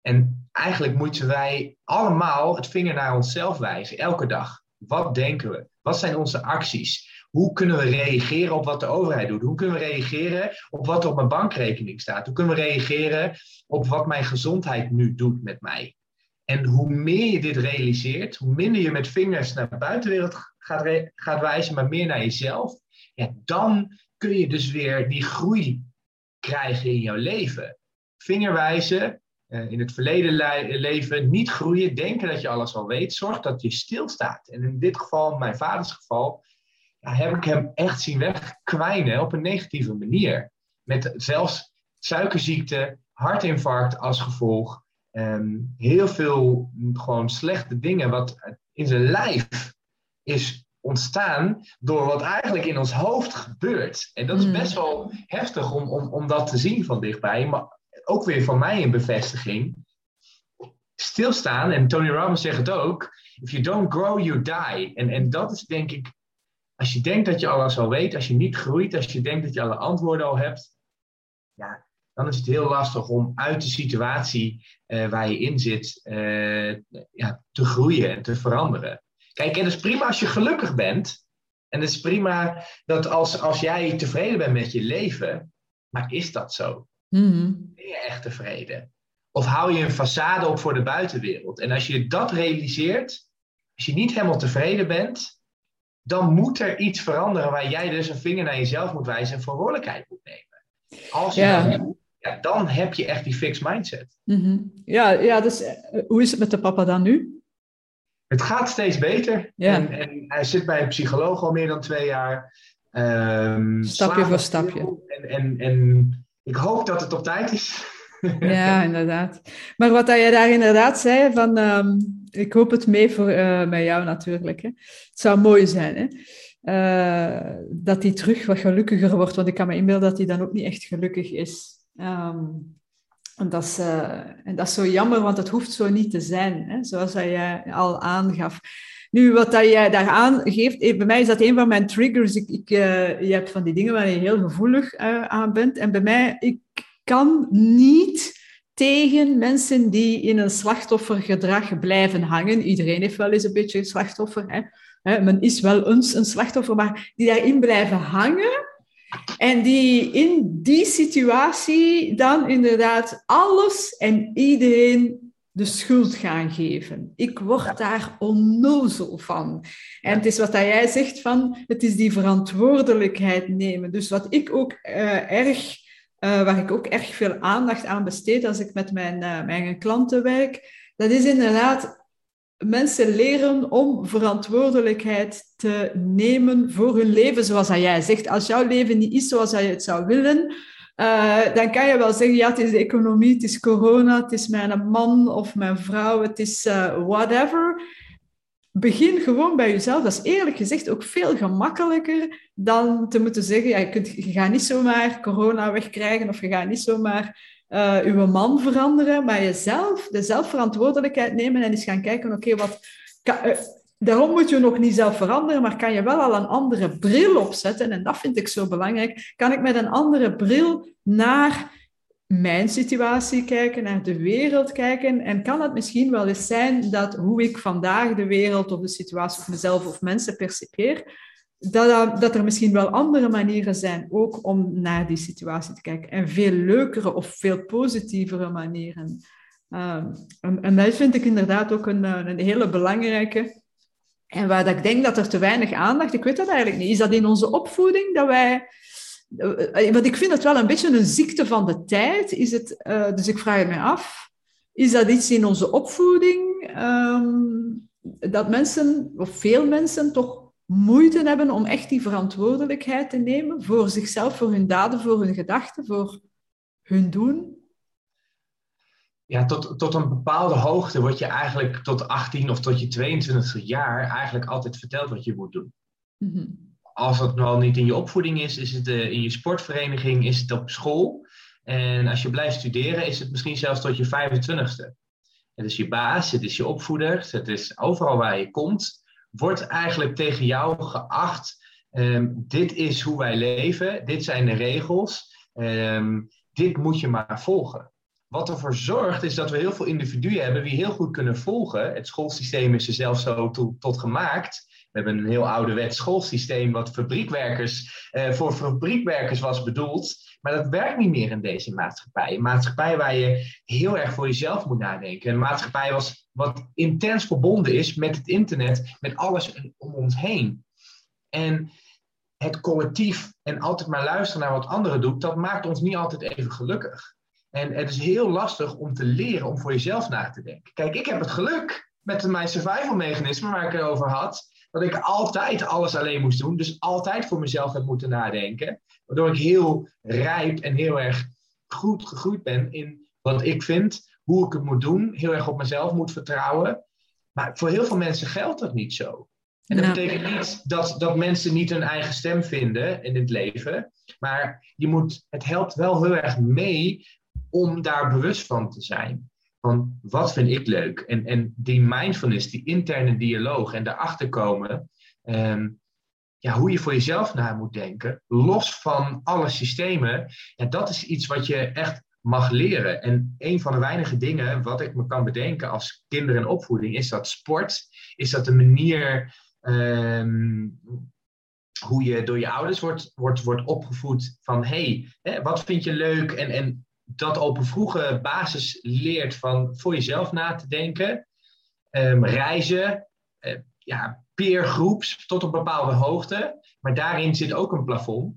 En eigenlijk moeten wij allemaal het vinger naar onszelf wijzen, elke dag. Wat denken we? Wat zijn onze acties? Hoe kunnen we reageren op wat de overheid doet? Hoe kunnen we reageren op wat er op mijn bankrekening staat? Hoe kunnen we reageren op wat mijn gezondheid nu doet met mij? En hoe meer je dit realiseert, hoe minder je met vingers naar de buitenwereld gaat, wijzen, maar meer naar jezelf, ja, dan kun je dus weer die groei krijgen in jouw leven. Vingerwijzen, uh, in het verleden leven, niet groeien, denken dat je alles al weet, zorgt dat je stilstaat. En in dit geval, mijn vaders geval, ja, heb ik hem echt zien wegkwijnen op een negatieve manier. Met zelfs suikerziekte, hartinfarct als gevolg. Ehm, heel veel gewoon slechte dingen wat in zijn lijf is ontstaan door wat eigenlijk in ons hoofd gebeurt. En dat is hmm. best wel heftig om, om, om dat te zien van dichtbij. Maar ook weer van mij een bevestiging. Stilstaan, en Tony Robbins zegt het ook, if you don't grow, you die. En, en dat is denk ik, als je denkt dat je alles al weet, als je niet groeit, als je denkt dat je alle antwoorden al hebt, ja, dan is het heel lastig om uit de situatie uh, waar je in zit uh, ja, te groeien en te veranderen. Kijk, en het is prima als je gelukkig bent. En het is prima dat als, als jij tevreden bent met je leven. Maar is dat zo? Mhm. Ben je echt tevreden? Of hou je een façade op voor de buitenwereld? En als je dat realiseert, als je niet helemaal tevreden bent, dan moet er iets veranderen waar jij dus een vinger naar jezelf moet wijzen en verantwoordelijkheid moet nemen. Als je ja. dat ja, dan heb je echt die fixed mindset. Mhm. Ja, ja, dus eh, hoe is het met de papa dan nu? Het gaat steeds beter. Ja. En, en, hij zit bij een psycholoog al meer dan twee jaar. Um, stapje voor stapje. En, en, en ik hoop dat het op tijd is. ja, inderdaad. Maar wat jij daar inderdaad zei, van, ehm, ik hoop het mee voor uh, met jou natuurlijk. Hè. Het zou mooi zijn hè. Uh, dat hij terug wat gelukkiger wordt, want ik kan me inbeelden dat hij dan ook niet echt gelukkig is. Um, en, dat is en dat is zo jammer, want het hoeft zo niet te zijn, hè, zoals jij al aangaf. Nu, wat dat jij daar aangeeft, eh, bij mij is dat een van mijn triggers. Ik, ik uh, je hebt van die dingen waar je heel gevoelig aan bent. En bij mij, ik kan niet tegen mensen die in een slachtoffergedrag blijven hangen. Iedereen heeft wel eens een beetje een slachtoffer. Hè, men is wel eens een slachtoffer, maar die daarin blijven hangen. En die in die situatie dan inderdaad alles en iedereen de schuld gaan geven. Ik word daar onnozel van. En het is wat jij zegt van, het is die verantwoordelijkheid nemen. Dus wat ik ook uh, erg, uh, waar ik ook erg veel aandacht aan besteed als ik met mijn, uh, mijn klanten werk, dat is inderdaad mensen leren om verantwoordelijkheid te nemen voor hun leven, zoals jij zegt. Als jouw leven niet is zoals jij het zou willen, uh, dan kan je wel zeggen, ja, het is de economie, het is corona, het is mijn man of mijn vrouw, het is uh, whatever. Begin gewoon bij jezelf. Dat is eerlijk gezegd ook veel gemakkelijker dan te moeten zeggen, ja, je, kunt, je gaat niet zomaar corona wegkrijgen of je gaat niet zomaar uh, uw man veranderen, maar jezelf, de zelfverantwoordelijkheid nemen en eens gaan kijken, oké, wat... Daarom moet je nog niet zelf veranderen, maar kan je wel al een andere bril opzetten. En dat vind ik zo belangrijk. Kan ik met een andere bril naar mijn situatie kijken, naar de wereld kijken? En kan het misschien wel eens zijn dat hoe ik vandaag de wereld of de situatie of mezelf of mensen percipeer, dat, dat er misschien wel andere manieren zijn ook om naar die situatie te kijken. En veel leukere of veel positievere manieren. Um, en, en dat vind ik inderdaad ook een, een hele belangrijke. En waar dat ik denk dat er te weinig aandacht, ik weet dat eigenlijk niet, is dat in onze opvoeding dat wij. Eh, want ik vind het wel een beetje een ziekte van de tijd. Is het, dus ik vraag het mij af, is dat iets in onze opvoeding um, dat mensen, of veel mensen, toch moeite hebben om echt die verantwoordelijkheid te nemen voor zichzelf, voor hun daden, voor hun gedachten, voor hun doen? ja, tot, tot een bepaalde hoogte word je eigenlijk tot 18 of tot je 22 jaar eigenlijk altijd verteld wat je moet doen. Mhm. Als het wel niet in je opvoeding is, is het uh, in je sportvereniging, is het op school. En als je blijft studeren, is het misschien zelfs tot je 25ste. Het is je baas, het is je opvoeder, het is overal waar je komt, wordt eigenlijk tegen jou geacht. Um, dit is hoe wij leven, dit zijn de regels, um, dit moet je maar volgen. Wat ervoor zorgt is dat we heel veel individuen hebben die heel goed kunnen volgen. Het schoolsysteem is er zelfs zo tot gemaakt. We hebben een heel ouderwets schoolsysteem wat fabriekwerkers, eh, voor fabriekwerkers was bedoeld. Maar dat werkt niet meer in deze maatschappij. Een maatschappij waar je heel erg voor jezelf moet nadenken. Een maatschappij was, wat intens verbonden is met het internet, met alles om ons heen. En het collectief en altijd maar luisteren naar wat anderen doen, dat maakt ons niet altijd even gelukkig. En het is heel lastig om te leren om voor jezelf na te denken. Kijk, ik heb het geluk met mijn survival mechanisme waar ik het over had, dat ik altijd alles alleen moest doen. Dus altijd voor mezelf heb moeten nadenken. Waardoor ik heel rijp en heel erg goed gegroeid ben in wat ik vind, hoe ik het moet doen, heel erg op mezelf moet vertrouwen. Maar voor heel veel mensen geldt dat niet zo. En dat betekent niet dat, dat mensen niet hun eigen stem vinden in het leven. Maar je moet, het helpt wel heel erg mee om daar bewust van te zijn. Van wat vind ik leuk? En, en die mindfulness, die interne dialoog en daarachter komen. Ehm, ja, hoe je voor jezelf na moet denken, los van alle systemen. Ja, dat is iets wat je echt mag leren. En een van de weinige dingen wat ik me kan bedenken als kinder- en opvoeding, is dat sport. Is dat de manier ehm, hoe je door je ouders wordt, wordt, wordt opgevoed van hey, wat vind je leuk? En, en dat op een vroege basis leert van voor jezelf na te denken. Um, reizen, uh, ja, peergroeps tot een bepaalde hoogte. Maar daarin zit ook een plafond.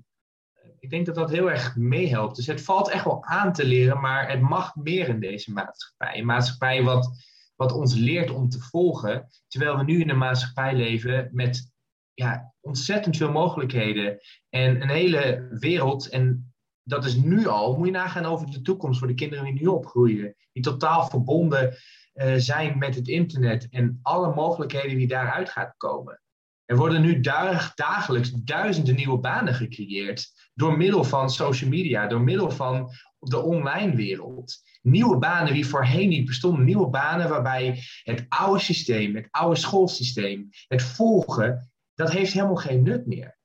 Ik denk dat dat heel erg meehelpt. Dus het valt echt wel aan te leren, maar het mag meer in deze maatschappij. Een maatschappij wat, wat ons leert om te volgen. Terwijl we nu in een maatschappij leven met ja, ontzettend veel mogelijkheden. En een hele wereld en dat is nu al, moet je nagaan over de toekomst voor de kinderen die nu opgroeien. Die totaal verbonden uh, zijn met het internet en alle mogelijkheden die daaruit gaan komen. Er worden nu dagelijks duizenden nieuwe banen gecreëerd door middel van social media, door middel van de online wereld. Nieuwe banen die voorheen niet bestonden, nieuwe banen waarbij het oude systeem, het oude schoolsysteem, het volgen, dat heeft helemaal geen nut meer.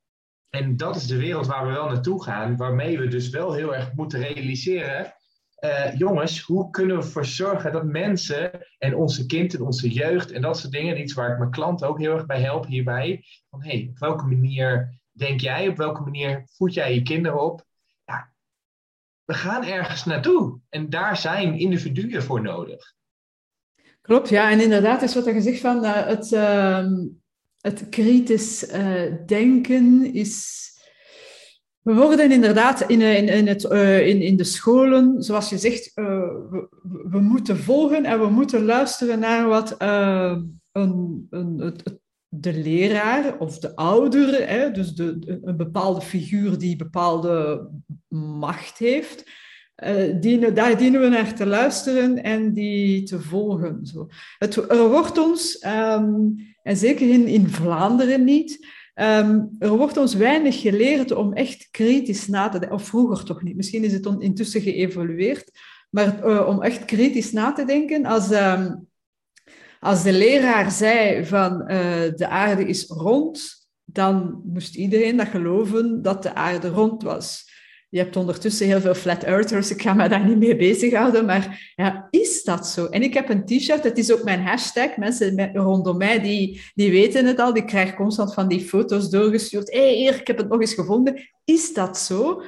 En dat is de wereld waar we wel naartoe gaan, waarmee we dus wel heel erg moeten realiseren. Uh, jongens, hoe kunnen we ervoor zorgen dat mensen en onze kind en onze jeugd en dat soort dingen, iets waar ik mijn klanten ook heel erg bij help hierbij, van hé, hey, op welke manier denk jij, op welke manier voed jij je kinderen op? Ja, we gaan ergens naartoe en daar zijn individuen voor nodig. Klopt, ja, en inderdaad is wat er gezegd van uh, het. Uh het kritisch uh, denken is. We worden inderdaad in, eh, in, in, het, uh, in, in de scholen, zoals je zegt, uh, we, we, moeten volgen en we moeten luisteren naar wat een, een, het, de leraar of de ouder, hè, dus de, een bepaalde figuur die bepaalde macht heeft, daar dienen we naar te luisteren en die te volgen. Zo. Het, wordt ons, ehm, en zeker in, in Vlaanderen niet, ehm, er wordt ons weinig geleerd om echt kritisch na te denken, of vroeger toch niet, misschien is het intussen geëvolueerd, maar uh, om echt kritisch na te denken. Als, um, als de leraar zei van uh, de aarde is rond, dan moest iedereen dat geloven dat de aarde rond was. Je hebt ondertussen heel veel flat earthers, ik ga me daar niet mee bezighouden, maar ja, is dat zo? En ik heb een t-shirt, het is ook mijn hashtag. Mensen rondom mij, die, die weten het al, die krijgen constant van die foto's doorgestuurd. Hé, hey, hier, ik heb het nog eens gevonden. Is dat zo?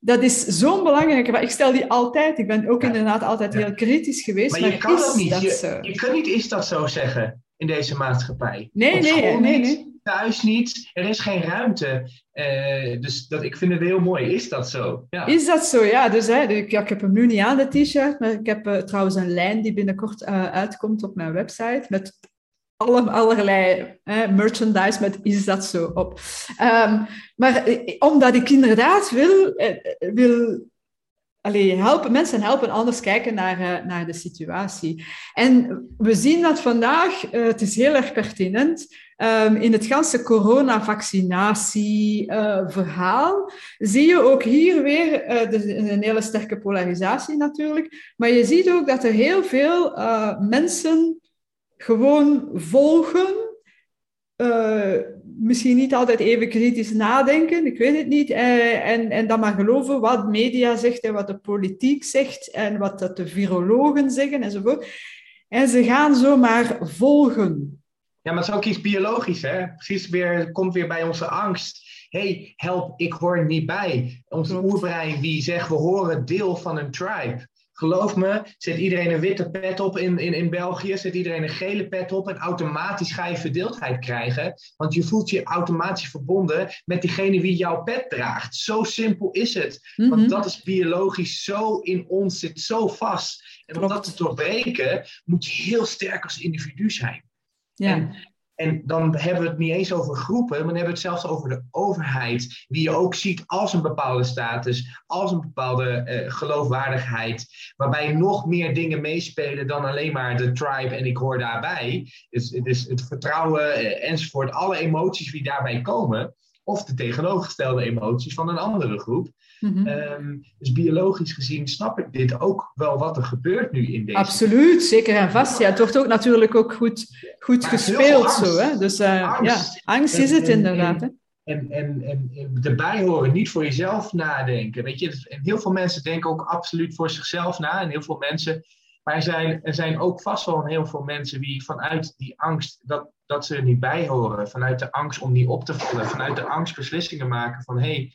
Dat is zo'n belangrijke Ik stel die altijd. Ik ben ook inderdaad altijd heel kritisch geweest. Maar, maar je kan is niet. Dat je, zo? je kunt niet is dat zo zeggen in deze maatschappij. Nee, nee, nee, nee thuis niet. Er is geen ruimte. Uh, dus dat, ik vind het heel mooi. Is dat zo? Ja. Is dat zo? Ja, dus hè, ik, ja, ik heb hem nu niet aan, de t-shirt. Maar ik heb uh, trouwens een lijn die binnenkort uh, uitkomt op mijn website. Met alle, allerlei merchandise met is dat zo op. Um, maar omdat ik inderdaad wil, wil allee, helpen, mensen helpen anders kijken naar, naar de situatie. En we zien dat vandaag, het is heel erg pertinent, Um, in het ganse coronavaccinatie-verhaal uh, zie je ook hier weer een hele sterke polarisatie natuurlijk. Maar je ziet ook dat er heel veel mensen gewoon volgen. Misschien niet altijd even kritisch nadenken, ik weet het niet. en, en dan maar geloven wat media zegt en wat de politiek zegt en wat de virologen zeggen enzovoort. En ze gaan zomaar volgen. Ja, maar het is ook iets biologisch, hè? Precies weer, komt weer bij onze angst. hey, help, ik hoor niet bij. Onze oerbrein die zegt, we horen deel van een tribe. Geloof me, zet iedereen een witte pet op in, in, in België, zet iedereen een gele pet op en automatisch ga je verdeeldheid krijgen. Want je voelt je automatisch verbonden met diegene wie jouw pet draagt. Zo simpel is het. Want mhm. dat is biologisch zo in ons, zit zo vast. En om dat te doorbreken, moet je heel sterk als individu zijn. Ja. En, en, dan hebben we het niet eens over groepen, maar dan hebben we het zelfs over de overheid, die je ook ziet als een bepaalde status, als een bepaalde uh, geloofwaardigheid, waarbij nog meer dingen meespelen dan alleen maar de tribe en ik hoor daarbij. Dus, dus het vertrouwen uh, enzovoort, alle emoties die daarbij komen, of de tegenovergestelde emoties van een andere groep. Ehm, dus biologisch gezien snap ik dit ook wel wat er gebeurt nu in deze. Absoluut, zeker en vast. Ja, het wordt ook natuurlijk ook goed, goed gespeeld zo. Hè? Dus uh, angst. ja, angst is het inderdaad. En, en, en, en, erbij horen, niet voor jezelf nadenken. Weet je, en heel veel mensen denken ook absoluut voor zichzelf na. En heel veel mensen. Maar er zijn, er zijn ook vast wel heel veel mensen die vanuit die angst dat, dat ze er niet bij horen. Vanuit de angst om niet op te vallen. Vanuit de angst beslissingen maken van hé, hey,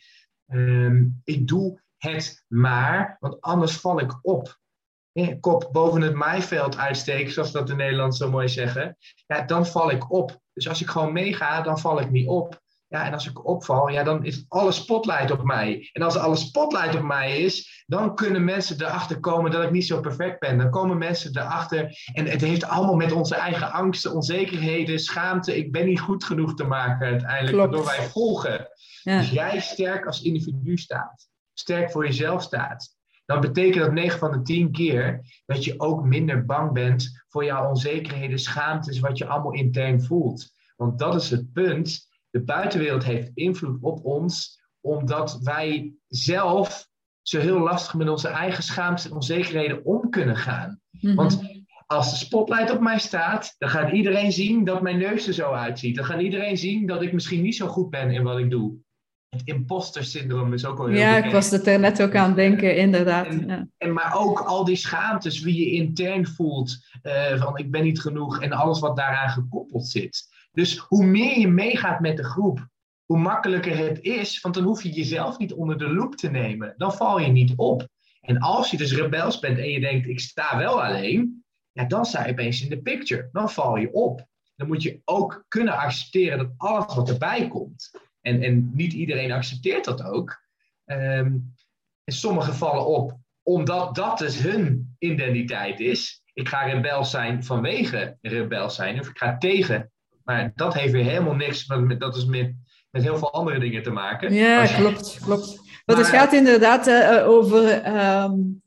Ehm, ik doe het maar, want anders val ik op. kop boven het maaiveld uitsteken, zoals dat de Nederlanders zo mooi zeggen. Ja, dan val ik op. Dus als ik gewoon meega, dan val ik niet op. Ja, en als ik opval, ja, dan is alle spotlight op mij. En als alle spotlight op mij is, dan kunnen mensen erachter komen dat ik niet zo perfect ben. Dan komen mensen erachter. En het heeft allemaal met onze eigen angsten, onzekerheden, schaamte. Ik ben niet goed genoeg te maken uiteindelijk. Klopt. Waardoor wij volgen. Ja. Dus jij sterk als individu staat, sterk voor jezelf staat, dan betekent dat 9 van de 10 keer dat je ook minder bang bent voor jouw onzekerheden, schaamtes, wat je allemaal intern voelt. Want dat is het punt. De buitenwereld heeft invloed op ons, omdat wij zelf zo heel lastig met onze eigen schaamtes en onzekerheden om kunnen gaan. Mhm. Want als de spotlight op mij staat, dan gaat iedereen zien dat mijn neus er zo uitziet. Dan gaat iedereen zien dat ik misschien niet zo goed ben in wat ik doe het imposter syndroom is ook wel heel Ja, ik was er net ook aan denken, inderdaad. En, ja. en, maar ook al die schaamtes, wie je intern voelt, uh, van ik ben niet genoeg en alles wat daaraan gekoppeld zit. Dus hoe meer je meegaat met de groep, hoe makkelijker het is, want dan hoef je jezelf niet onder de loep te nemen. Dan val je niet op. En als je dus rebels bent en je denkt, ik sta wel alleen, ja, dan sta je opeens in de picture. Dan val je op. Dan moet je ook kunnen accepteren dat alles wat erbij komt, en, en niet iedereen accepteert dat ook. Um, in sommige vallen op omdat dat dus hun identiteit is. Ik ga rebel zijn vanwege rebel zijn, of ik ga tegen. Maar dat heeft weer helemaal niks, met, dat is met, met heel veel andere dingen te maken. Ja, klopt, klopt. Want het gaat inderdaad uh, over. Um,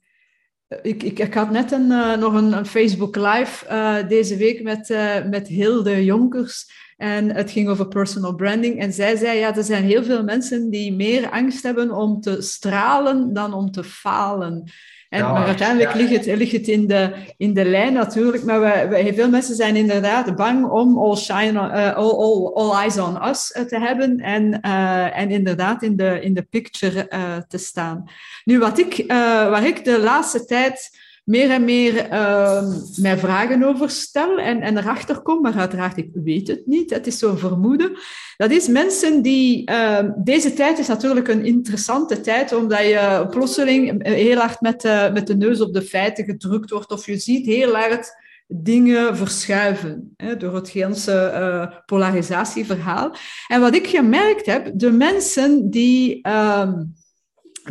ik, ik, ik, had net een, uh, nog een, een, Facebook Live uh, deze week met, met Hilde Jonkers. En het ging over personal branding. En zij zei, ja, er zijn heel veel mensen die meer angst hebben om te stralen dan om te falen. En, maar uiteindelijk ligt, het, ligt het in de, in de lijn natuurlijk. Maar we, we, veel mensen zijn inderdaad bang om all, shine uh, all, all, all, eyes on us uh, te hebben en, uh, en inderdaad in de, in de picture te staan. Nu, wat ik, waar ik de laatste tijd meer en meer uh, mij vragen over stel en, en erachter kom, maar uiteraard, ik weet het niet, het is zo'n vermoeden. Dat is mensen die... Uh, deze tijd is natuurlijk een interessante tijd, omdat je plotseling heel hard met, uh, met de neus op de feiten gedrukt wordt, of je ziet heel hard dingen verschuiven hè, door het hele uh, polarisatieverhaal. En wat ik gemerkt heb, de mensen die... Uh,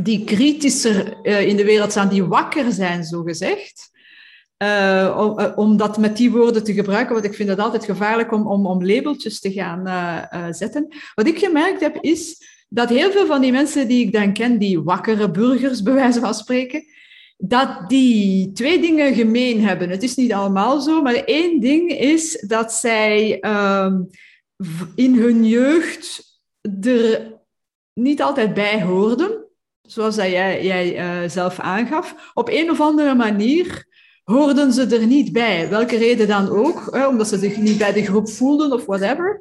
die kritischer uh, in de wereld staan, die wakker zijn, zo gezegd. Om, uh, om, dat met die woorden te gebruiken, want ik vind het altijd gevaarlijk om, om, om labeltjes te gaan zetten. Wat ik gemerkt heb, is dat heel veel van die mensen die ik dan ken, die wakkere burgers, bij wijze van spreken, dat die twee dingen gemeen hebben. Het is niet allemaal zo, maar één ding is dat zij ehm, in hun jeugd er niet altijd bij hoorden zoals dat jij, jij uh, zelf aangaf, op een of andere manier hoorden ze er niet bij. Welke reden dan ook, hè, omdat ze zich niet bij de groep voelden of whatever.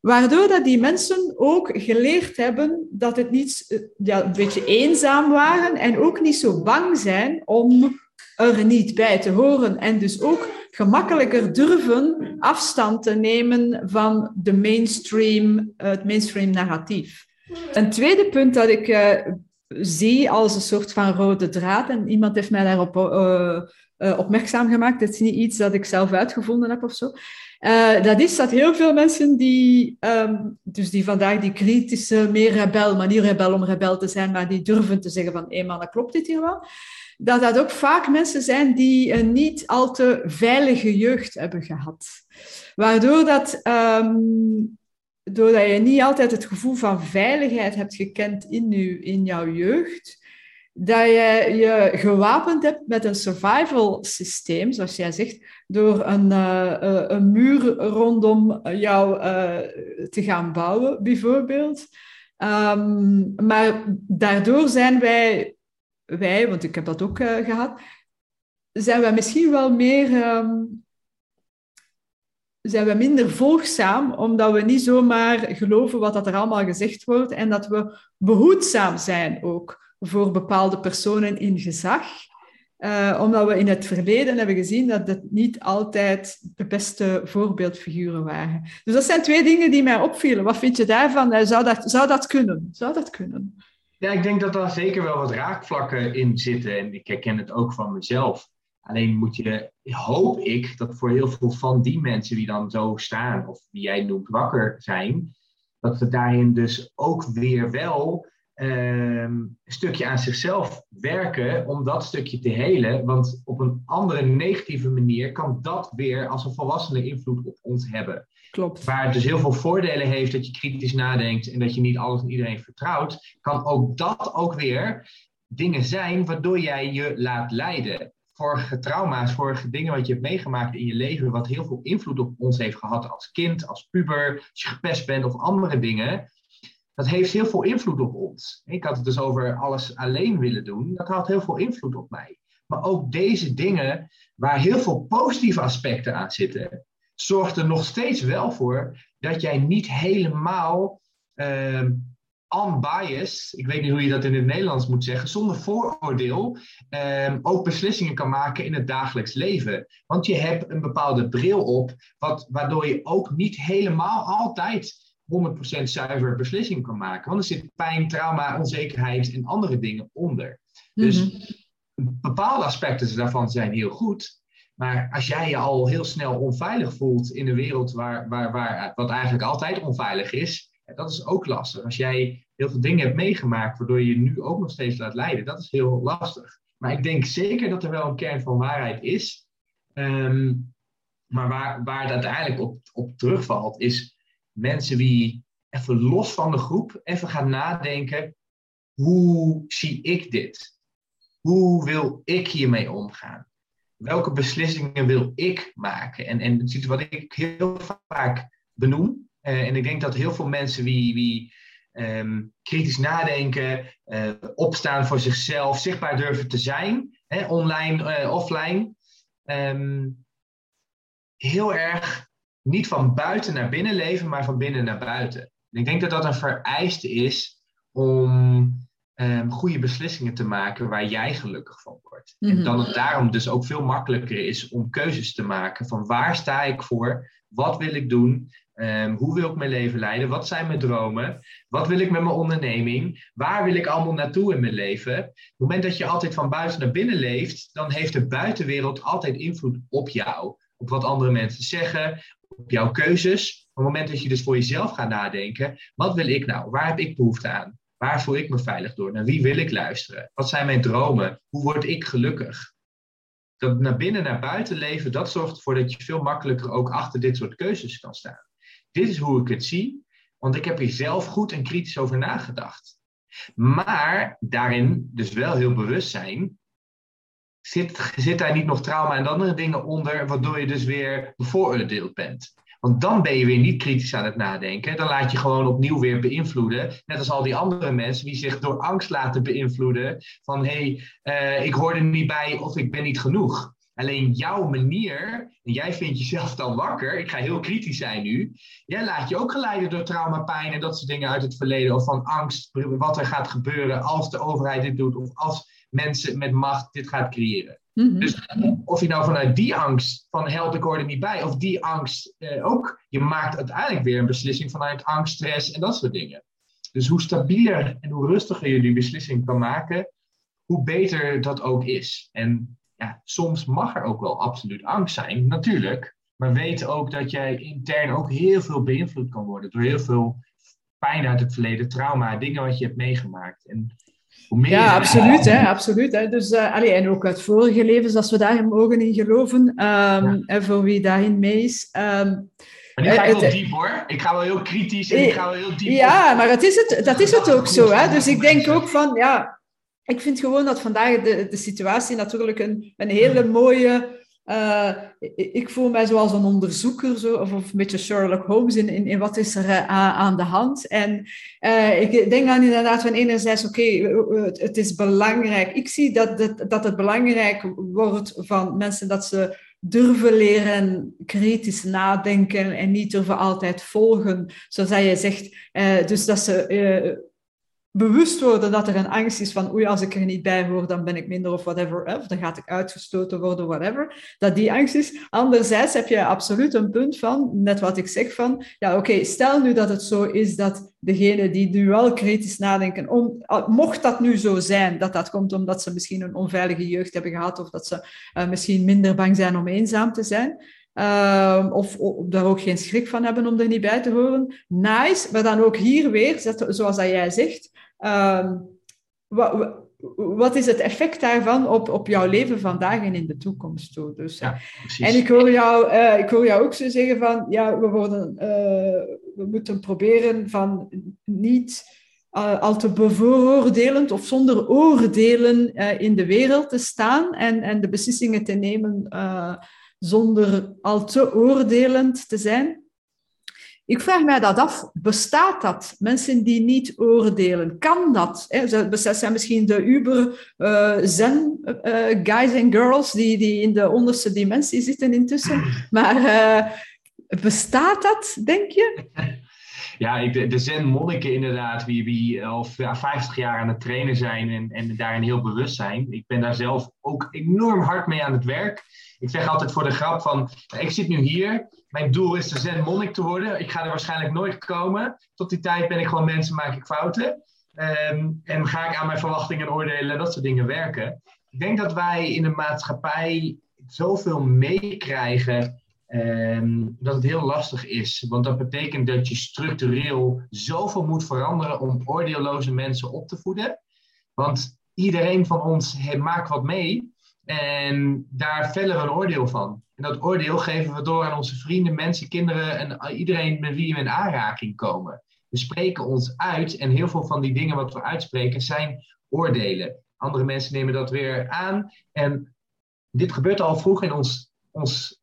Waardoor dat die mensen ook geleerd hebben dat het niet eh, ja, een beetje eenzaam waren en ook niet zo bang zijn om er niet bij te horen. En dus ook gemakkelijker durven afstand te nemen van de mainstream, het mainstream narratief. Een tweede punt dat ik zie als een soort van rode draad. En iemand heeft mij daarop uh, uh, opmerkzaam gemaakt. Het is niet iets dat ik zelf uitgevonden heb of zo. Uh, dat is dat heel veel mensen die, um, dus die vandaag die kritische, meer rebel, maar niet rebel om rebel te zijn, maar die durven te zeggen van, hé man, dat klopt dit hier wel. Dat dat ook vaak mensen zijn die een niet al te veilige jeugd hebben gehad. Waardoor dat um, doordat je niet altijd het gevoel van veiligheid hebt gekend in, je, in jouw jeugd, dat je je gewapend hebt met een survival systeem, zoals jij zegt, door een, uh, een muur rondom jou uh, te gaan bouwen, bijvoorbeeld. Um, maar daardoor zijn wij, wij, want ik heb dat ook gehad, zijn wij misschien wel meer um, zijn we minder volgzaam, omdat we niet zomaar geloven wat dat er allemaal gezegd wordt en dat we behoedzaam zijn ook voor bepaalde personen in gezag. Uh, omdat we in het verleden hebben gezien dat het niet altijd de beste voorbeeldfiguren waren. Dus dat zijn twee dingen die mij opvielen. Wat vind je daarvan? Eh, zou dat, zou dat kunnen? Zou dat kunnen? Ja, ik denk dat daar zeker wel wat raakvlakken in zitten. En ik herken het ook van mezelf. Alleen moet je, hoop ik, dat voor heel veel van die mensen die dan zo staan, of die jij noemt wakker zijn, dat we daarin dus ook weer wel ehm, een stukje aan zichzelf werken om dat stukje te helen. Want op een andere negatieve manier kan dat weer als een volwassene invloed op ons hebben. Klopt. Waar het dus heel veel voordelen heeft dat je kritisch nadenkt en dat je niet alles en iedereen vertrouwt, kan ook dat ook weer dingen zijn waardoor jij je laat leiden vorige trauma's, vorige dingen wat je hebt meegemaakt in je leven, wat heel veel invloed op ons heeft gehad als kind, als puber, als je gepest bent of andere dingen, dat heeft heel veel invloed op ons. Ik had het dus over alles alleen willen doen, dat had heel veel invloed op mij. Maar ook deze dingen, waar heel veel positieve aspecten aan zitten, zorgt nog steeds wel voor dat jij niet helemaal uh, unbiased, ik weet niet hoe je dat in het Nederlands moet zeggen, zonder vooroordeel um, ook beslissingen kan maken in het dagelijks leven. Want je hebt een bepaalde bril op, wat, waardoor je ook niet helemaal altijd 100% zuiver beslissingen kan maken. Want er zit pijn, trauma, onzekerheid en andere dingen onder. Dus mhm. bepaalde aspecten daarvan zijn heel goed. Maar als jij je al heel snel onveilig voelt in een wereld waar, waar, waar, wat eigenlijk altijd onveilig is, dat is ook lastig. Als jij heel veel dingen hebt meegemaakt, waardoor je je nu ook nog steeds laat leiden, dat is heel lastig. Maar ik denk zeker dat er wel een kern van waarheid is. Ehm, maar waar, waar het uiteindelijk op, op terugvalt, is mensen die even los van de groep even gaan nadenken. hoe zie ik dit? Hoe wil ik hiermee omgaan? Welke beslissingen wil ik maken? En, en wat ik heel vaak benoem, en ik denk dat heel veel mensen wie, wie um, kritisch nadenken, uh, opstaan voor zichzelf, zichtbaar durven te zijn, hè, online, uh, offline, um, heel erg niet van buiten naar binnen leven, maar van binnen naar buiten. En ik denk dat dat een vereiste is om um, goede beslissingen te maken waar jij gelukkig van wordt. En mhm. dan het daarom dus ook veel makkelijker is om keuzes te maken van waar sta ik voor, wat wil ik doen, um, hoe wil ik mijn leven leiden, wat zijn mijn dromen, wat wil ik met mijn onderneming, waar wil ik allemaal naartoe in mijn leven. Op het moment dat je altijd van buiten naar binnen leeft, dan heeft de buitenwereld altijd invloed op jou, op wat andere mensen zeggen, op jouw keuzes. Op het moment dat je dus voor jezelf gaat nadenken, wat wil ik nou? Waar heb ik behoefte aan? Waar voel ik me veilig door? Naar wie wil ik luisteren? Wat zijn mijn dromen? Hoe word ik gelukkig? Dat naar binnen, naar buiten leven, dat zorgt ervoor dat je veel makkelijker ook achter dit soort keuzes kan staan. Dit is hoe ik het zie, want ik heb hier zelf goed en kritisch over nagedacht. Maar daarin dus wel heel bewust zijn, zit, zit daar niet nog trauma en andere dingen onder, waardoor je dus weer bevooroordeeld bent. Want dan ben je weer niet kritisch aan het nadenken. Dan laat je gewoon opnieuw weer beïnvloeden. Net als al die andere mensen die zich door angst laten beïnvloeden. Van hé, hey, uh, ik hoor er niet bij of ik ben niet genoeg. Alleen jouw manier, en jij vindt jezelf dan wakker, ik ga heel kritisch zijn nu. Jij laat je ook geleiden door trauma, pijn en dat soort dingen uit het verleden. Of van angst, wat er gaat gebeuren als de overheid dit doet. Of als mensen met macht dit gaat creëren. Mhm. Dus of je nou vanuit die angst van help, ik hoor er niet bij, of die angst eh, ook, je maakt uiteindelijk weer een beslissing vanuit angst, stress en dat soort dingen. Dus hoe stabieler en hoe rustiger je die beslissing kan maken, hoe beter dat ook is. En ja, soms mag er ook wel absoluut angst zijn, natuurlijk. Maar weet ook dat jij intern ook heel veel beïnvloed kan worden door heel veel pijn uit het verleden, trauma, dingen wat je hebt meegemaakt. En ja, absoluut. Hè, absoluut hè. Dus, uh, allee, en ook uit vorige levens, als we daar mogen in geloven. Um, ja. En voor wie daarin mee is. Um, maar nu ga ik wel diep hoor. Ik ga wel heel kritisch en ik ga wel heel diep. Ja, maar het is het, dat is het ook zo. Hè. Dus ik denk ook van, ja, ik vind gewoon dat vandaag de, de situatie natuurlijk een, een hele mooie uh, ik voel mij zoals een onderzoeker, zo, of, of een beetje Sherlock Holmes in, in, wat is er uh, aan de hand. En uh, ik denk dan inderdaad van enerzijds, oké, het, het, is belangrijk. Ik zie dat, dat, dat het belangrijk wordt van mensen dat ze durven leren kritisch nadenken en niet durven altijd volgen, zoals je zegt. dus dat ze bewust worden dat er een angst is van oei, als ik er niet bij hoor, dan ben ik minder of whatever, of dan ga ik uitgestoten worden, whatever, dat die angst is. Anderzijds heb je absoluut een punt van, net wat ik zeg van, ja oké, stel nu dat het zo is dat degene die nu wel kritisch nadenken, om, mocht dat nu zo zijn, dat dat komt omdat ze misschien een onveilige jeugd hebben gehad of dat ze uh, misschien minder bang zijn om eenzaam te zijn, uh, of, of, daar ook geen schrik van hebben om er niet bij te horen. Nice, maar dan ook hier weer, zoals dat jij zegt, Ehm, wat, wat, is het effect daarvan op, op jouw leven vandaag en in de toekomst toe? Dus, ja, en ik hoor, jou, uh, ik hoor jou ook zo zeggen van, ja, we, worden, uh, we moeten proberen van niet uh, al te bevooroordelend of zonder oordelen in de wereld te staan en, en de beslissingen te nemen zonder al te oordelend te zijn. Ik vraag mij dat af, bestaat dat? Mensen die niet oordelen, kan dat? Dat zijn misschien de uber-zen-guys uh, en girls die, die in de onderste dimensie zitten intussen. Maar bestaat dat, denk je? Ja, de zen-monniken inderdaad, wie, wie al ja, 50 jaar aan het trainen zijn en, en daarin heel bewust zijn. Ik ben daar zelf ook enorm hard mee aan het werk. Ik zeg altijd voor de grap van, ik zit nu hier mijn doel is de zen monnik te worden. Ik ga er waarschijnlijk nooit komen. Tot die tijd ben ik gewoon mensen, maak ik fouten. Ehm, en ga ik aan mijn verwachtingen oordelen en dat soort dingen werken. Ik denk dat wij in de maatschappij zoveel meekrijgen um, dat het heel lastig is. Want dat betekent dat je structureel zoveel moet veranderen om oordeelloze mensen op te voeden. Want iedereen van ons maakt wat mee. En daar vellen we een oordeel van. En dat oordeel geven we door aan onze vrienden, mensen, kinderen en iedereen met wie we in aanraking komen. We spreken ons uit en heel veel van die dingen wat we uitspreken zijn oordelen. Andere mensen nemen dat weer aan. En dit gebeurt al vroeg in ons, ons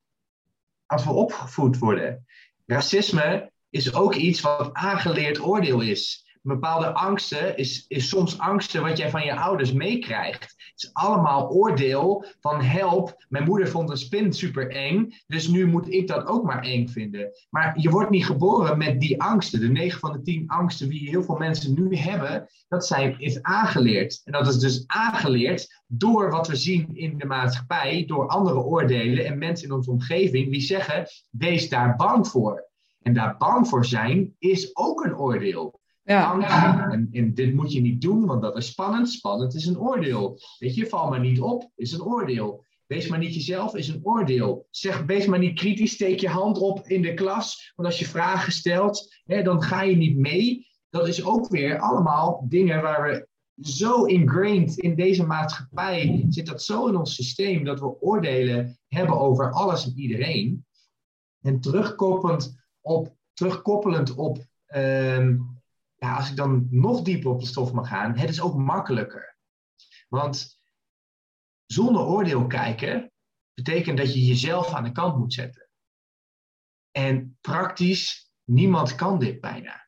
als we opgevoed worden. Racisme is ook iets wat aangeleerd oordeel is bepaalde angsten is, is soms angsten wat jij van je ouders meekrijgt. Het is allemaal oordeel van help, mijn moeder vond een spin super eng, dus nu moet ik dat ook maar eng vinden. Maar je wordt niet geboren met die angsten. De 9 van de 10 angsten die heel veel mensen nu hebben, dat zijn, is aangeleerd. En dat is dus aangeleerd door wat we zien in de maatschappij, door andere oordelen en mensen in onze omgeving die zeggen, wees daar bang voor. En daar bang voor zijn is ook een oordeel. Ja. En, en, dit moet je niet doen, want dat is spannend. Spannend is een oordeel. Weet je, val maar niet op, is een oordeel. Wees maar niet jezelf, is een oordeel. Zeg, wees maar niet kritisch, steek je hand op in de klas. Want als je vragen stelt, hè, dan ga je niet mee. Dat is ook weer allemaal dingen waar we zo ingrained in deze maatschappij, zit dat zo in ons systeem, dat we oordelen hebben over alles en iedereen. En terugkoppelend op, terugkoppelend op ehm, als ik dan nog dieper op de stof mag gaan, het is ook makkelijker. Want zonder oordeel kijken betekent dat je jezelf aan de kant moet zetten. En praktisch, niemand kan dit bijna.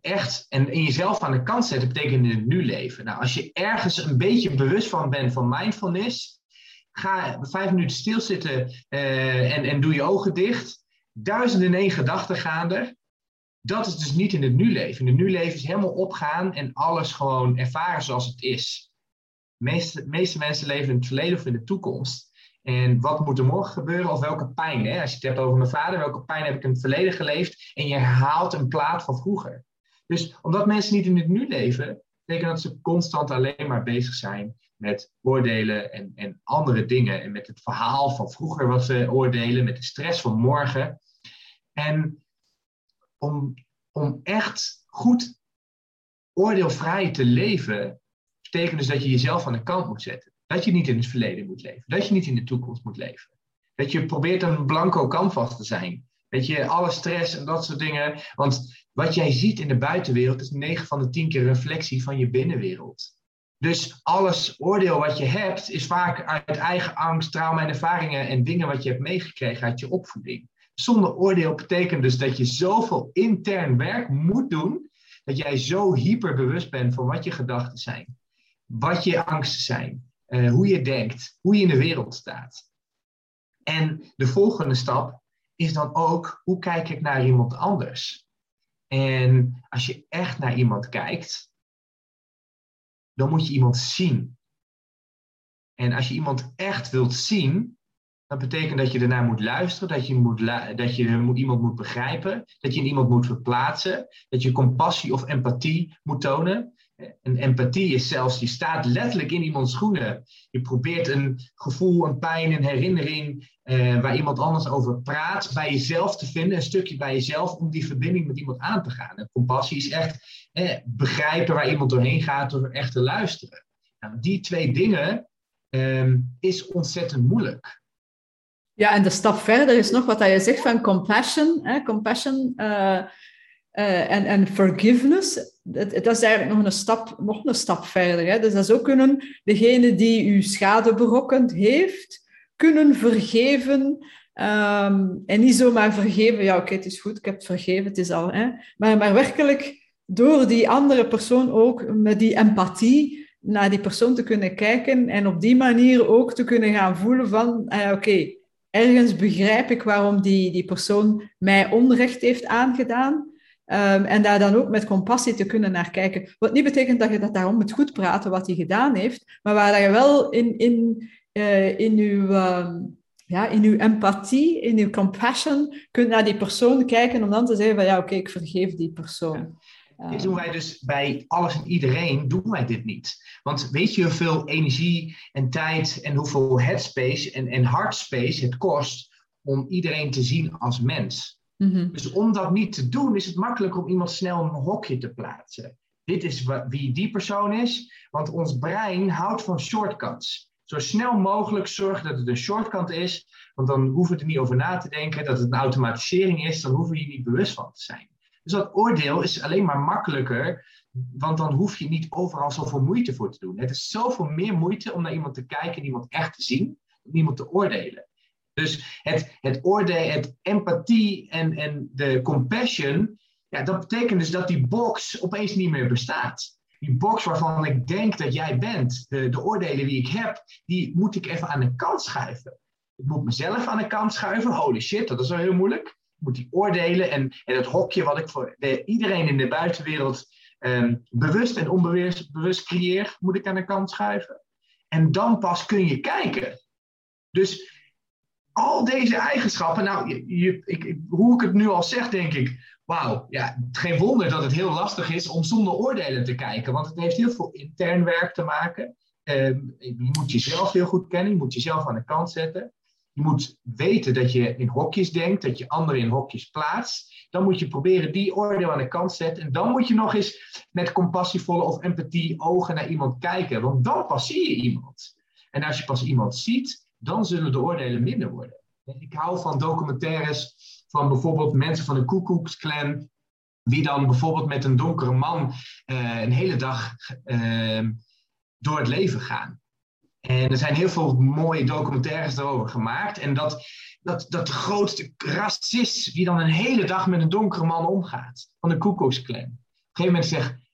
Echt, en in jezelf aan de kant zetten betekent in het nu leven. Nou, als je ergens een beetje bewust van bent van mindfulness, ga vijf minuten stilzitten uh, en, en doe je ogen dicht. Duizenden en één gedachten gaan er dat is dus niet in het nu-leven. In het nu-leven is helemaal opgaan en alles gewoon ervaren zoals het is. De meeste, meeste mensen leven in het verleden of in de toekomst. En wat moet er morgen gebeuren of welke pijn? Hè? Als je het hebt over mijn vader, welke pijn heb ik in het verleden geleefd? En je herhaalt een plaat van vroeger. Dus omdat mensen niet in het nu leven, betekent dat ze constant alleen maar bezig zijn met oordelen en, en andere dingen. En met het verhaal van vroeger wat ze oordelen, met de stress van morgen. En om, om echt goed oordeelvrij te leven, betekent dus dat je jezelf aan de kant moet zetten. Dat je niet in het verleden moet leven. Dat je niet in de toekomst moet leven. Dat je probeert een blanco canvas te zijn. Weet je, alle stress en dat soort dingen. Want wat jij ziet in de buitenwereld is 9 van de 10 keer reflectie van je binnenwereld. Dus alles oordeel wat je hebt is vaak uit eigen angst, trauma en ervaringen en dingen wat je hebt meegekregen uit je opvoeding. Zonder oordeel betekent dus dat je zoveel intern werk moet doen, dat jij zo hyperbewust bent van wat je gedachten zijn, wat je angsten zijn, uh, hoe je denkt, hoe je in de wereld staat. En de volgende stap is dan ook, hoe kijk ik naar iemand anders? En als je echt naar iemand kijkt, dan moet je iemand zien. En als je iemand echt wilt zien, dat betekent dat je ernaar moet luisteren, dat je, moet dat je iemand moet begrijpen, dat je iemand moet verplaatsen, dat je compassie of empathie moet tonen. En empathie is zelfs, je staat letterlijk in iemands schoenen. Je probeert een gevoel, een pijn, een herinnering eh, waar iemand anders over praat, bij jezelf te vinden, een stukje bij jezelf, om die verbinding met iemand aan te gaan. En compassie is echt begrijpen waar iemand doorheen gaat door echt te luisteren. Nou, die twee dingen eh, is ontzettend moeilijk. Ja, en de stap verder is nog wat je zegt van compassion. Hè? Compassion uh, uh, en, en forgiveness. Dat, dat, is eigenlijk nog een stap, nog een stap verder. Hè? Dus dat zou kunnen degene die u schade berokkend heeft, kunnen vergeven. Um, en niet zomaar vergeven, ja oké, het is goed, ik heb het vergeven, het is al. Hè? Maar, maar werkelijk door die andere persoon ook met die empathie naar die persoon te kunnen kijken en op die manier ook te kunnen gaan voelen van, ah, oké, ergens begrijp ik waarom die, die persoon mij onrecht heeft aangedaan. Um, en daar dan ook met compassie te kunnen naar kijken. Wat niet betekent dat je dat daarom moet goed praten wat hij gedaan heeft, maar waar je wel in, in, uh, in, uw, uh, ja, in uw empathie, in uw compassion kunt naar die persoon kijken om dan te zeggen van ja, oké, ik vergeef die persoon. Dit doen wij dus bij alles en iedereen, doen wij dit niet. Want weet je hoeveel energie en tijd en hoeveel headspace en, en heartspace het kost om iedereen te zien als mens? Mhm. Dus om dat niet te doen, is het makkelijk om iemand snel een hokje te plaatsen. Dit is wie die persoon is, want ons brein houdt van shortcuts. Zo snel mogelijk zorgen dat het een shortcut is, want dan hoeven we er niet over na te denken dat het een automatisering is, dan hoeven we hier niet bewust van te zijn. Dus dat oordeel is alleen maar makkelijker, want dan hoef je niet overal zoveel moeite voor te doen. Het is zoveel meer moeite om naar iemand te kijken en iemand echt te zien, om iemand te oordelen. Dus het, het oordeel, het empathie en, en de compassion, ja, dat betekent dus dat die box opeens niet meer bestaat. Die box waarvan ik denk dat jij bent, de, de oordelen die ik heb, die moet ik even aan de kant schuiven. Ik moet mezelf aan de kant schuiven. Holy shit, dat is wel heel moeilijk. Moet die oordelen en, en het hokje wat ik voor de, iedereen in de buitenwereld Ehm, bewust en onbewust bewust creëer, moet ik aan de kant schuiven. En dan pas kun je kijken. Dus al deze eigenschappen, nou, je, ik, hoe ik het nu al zeg, denk ik, wauw, ja, geen wonder dat het heel lastig is om zonder oordelen te kijken, want het heeft heel veel intern werk te maken. Ehm, je moet jezelf heel goed kennen, je moet jezelf aan de kant zetten. Je moet weten dat je in hokjes denkt, dat je anderen in hokjes plaatst. Dan moet je proberen die oordeel aan de kant te zetten. En dan moet je nog eens met compassievolle of empathie ogen naar iemand kijken. Want dan pas zie je iemand. En als je pas iemand ziet, dan zullen de oordelen minder worden. Ik hou van documentaires van bijvoorbeeld mensen van de Koekoeksclan. Die dan bijvoorbeeld met een donkere man uh, een hele dag uh, door het leven gaan. En er zijn heel veel mooie documentaires daarover gemaakt. En dat, dat, dat de grootste racist die dan een hele dag met een donkere man omgaat. Van de Koekoeksclan. Op een gegeven moment zegt...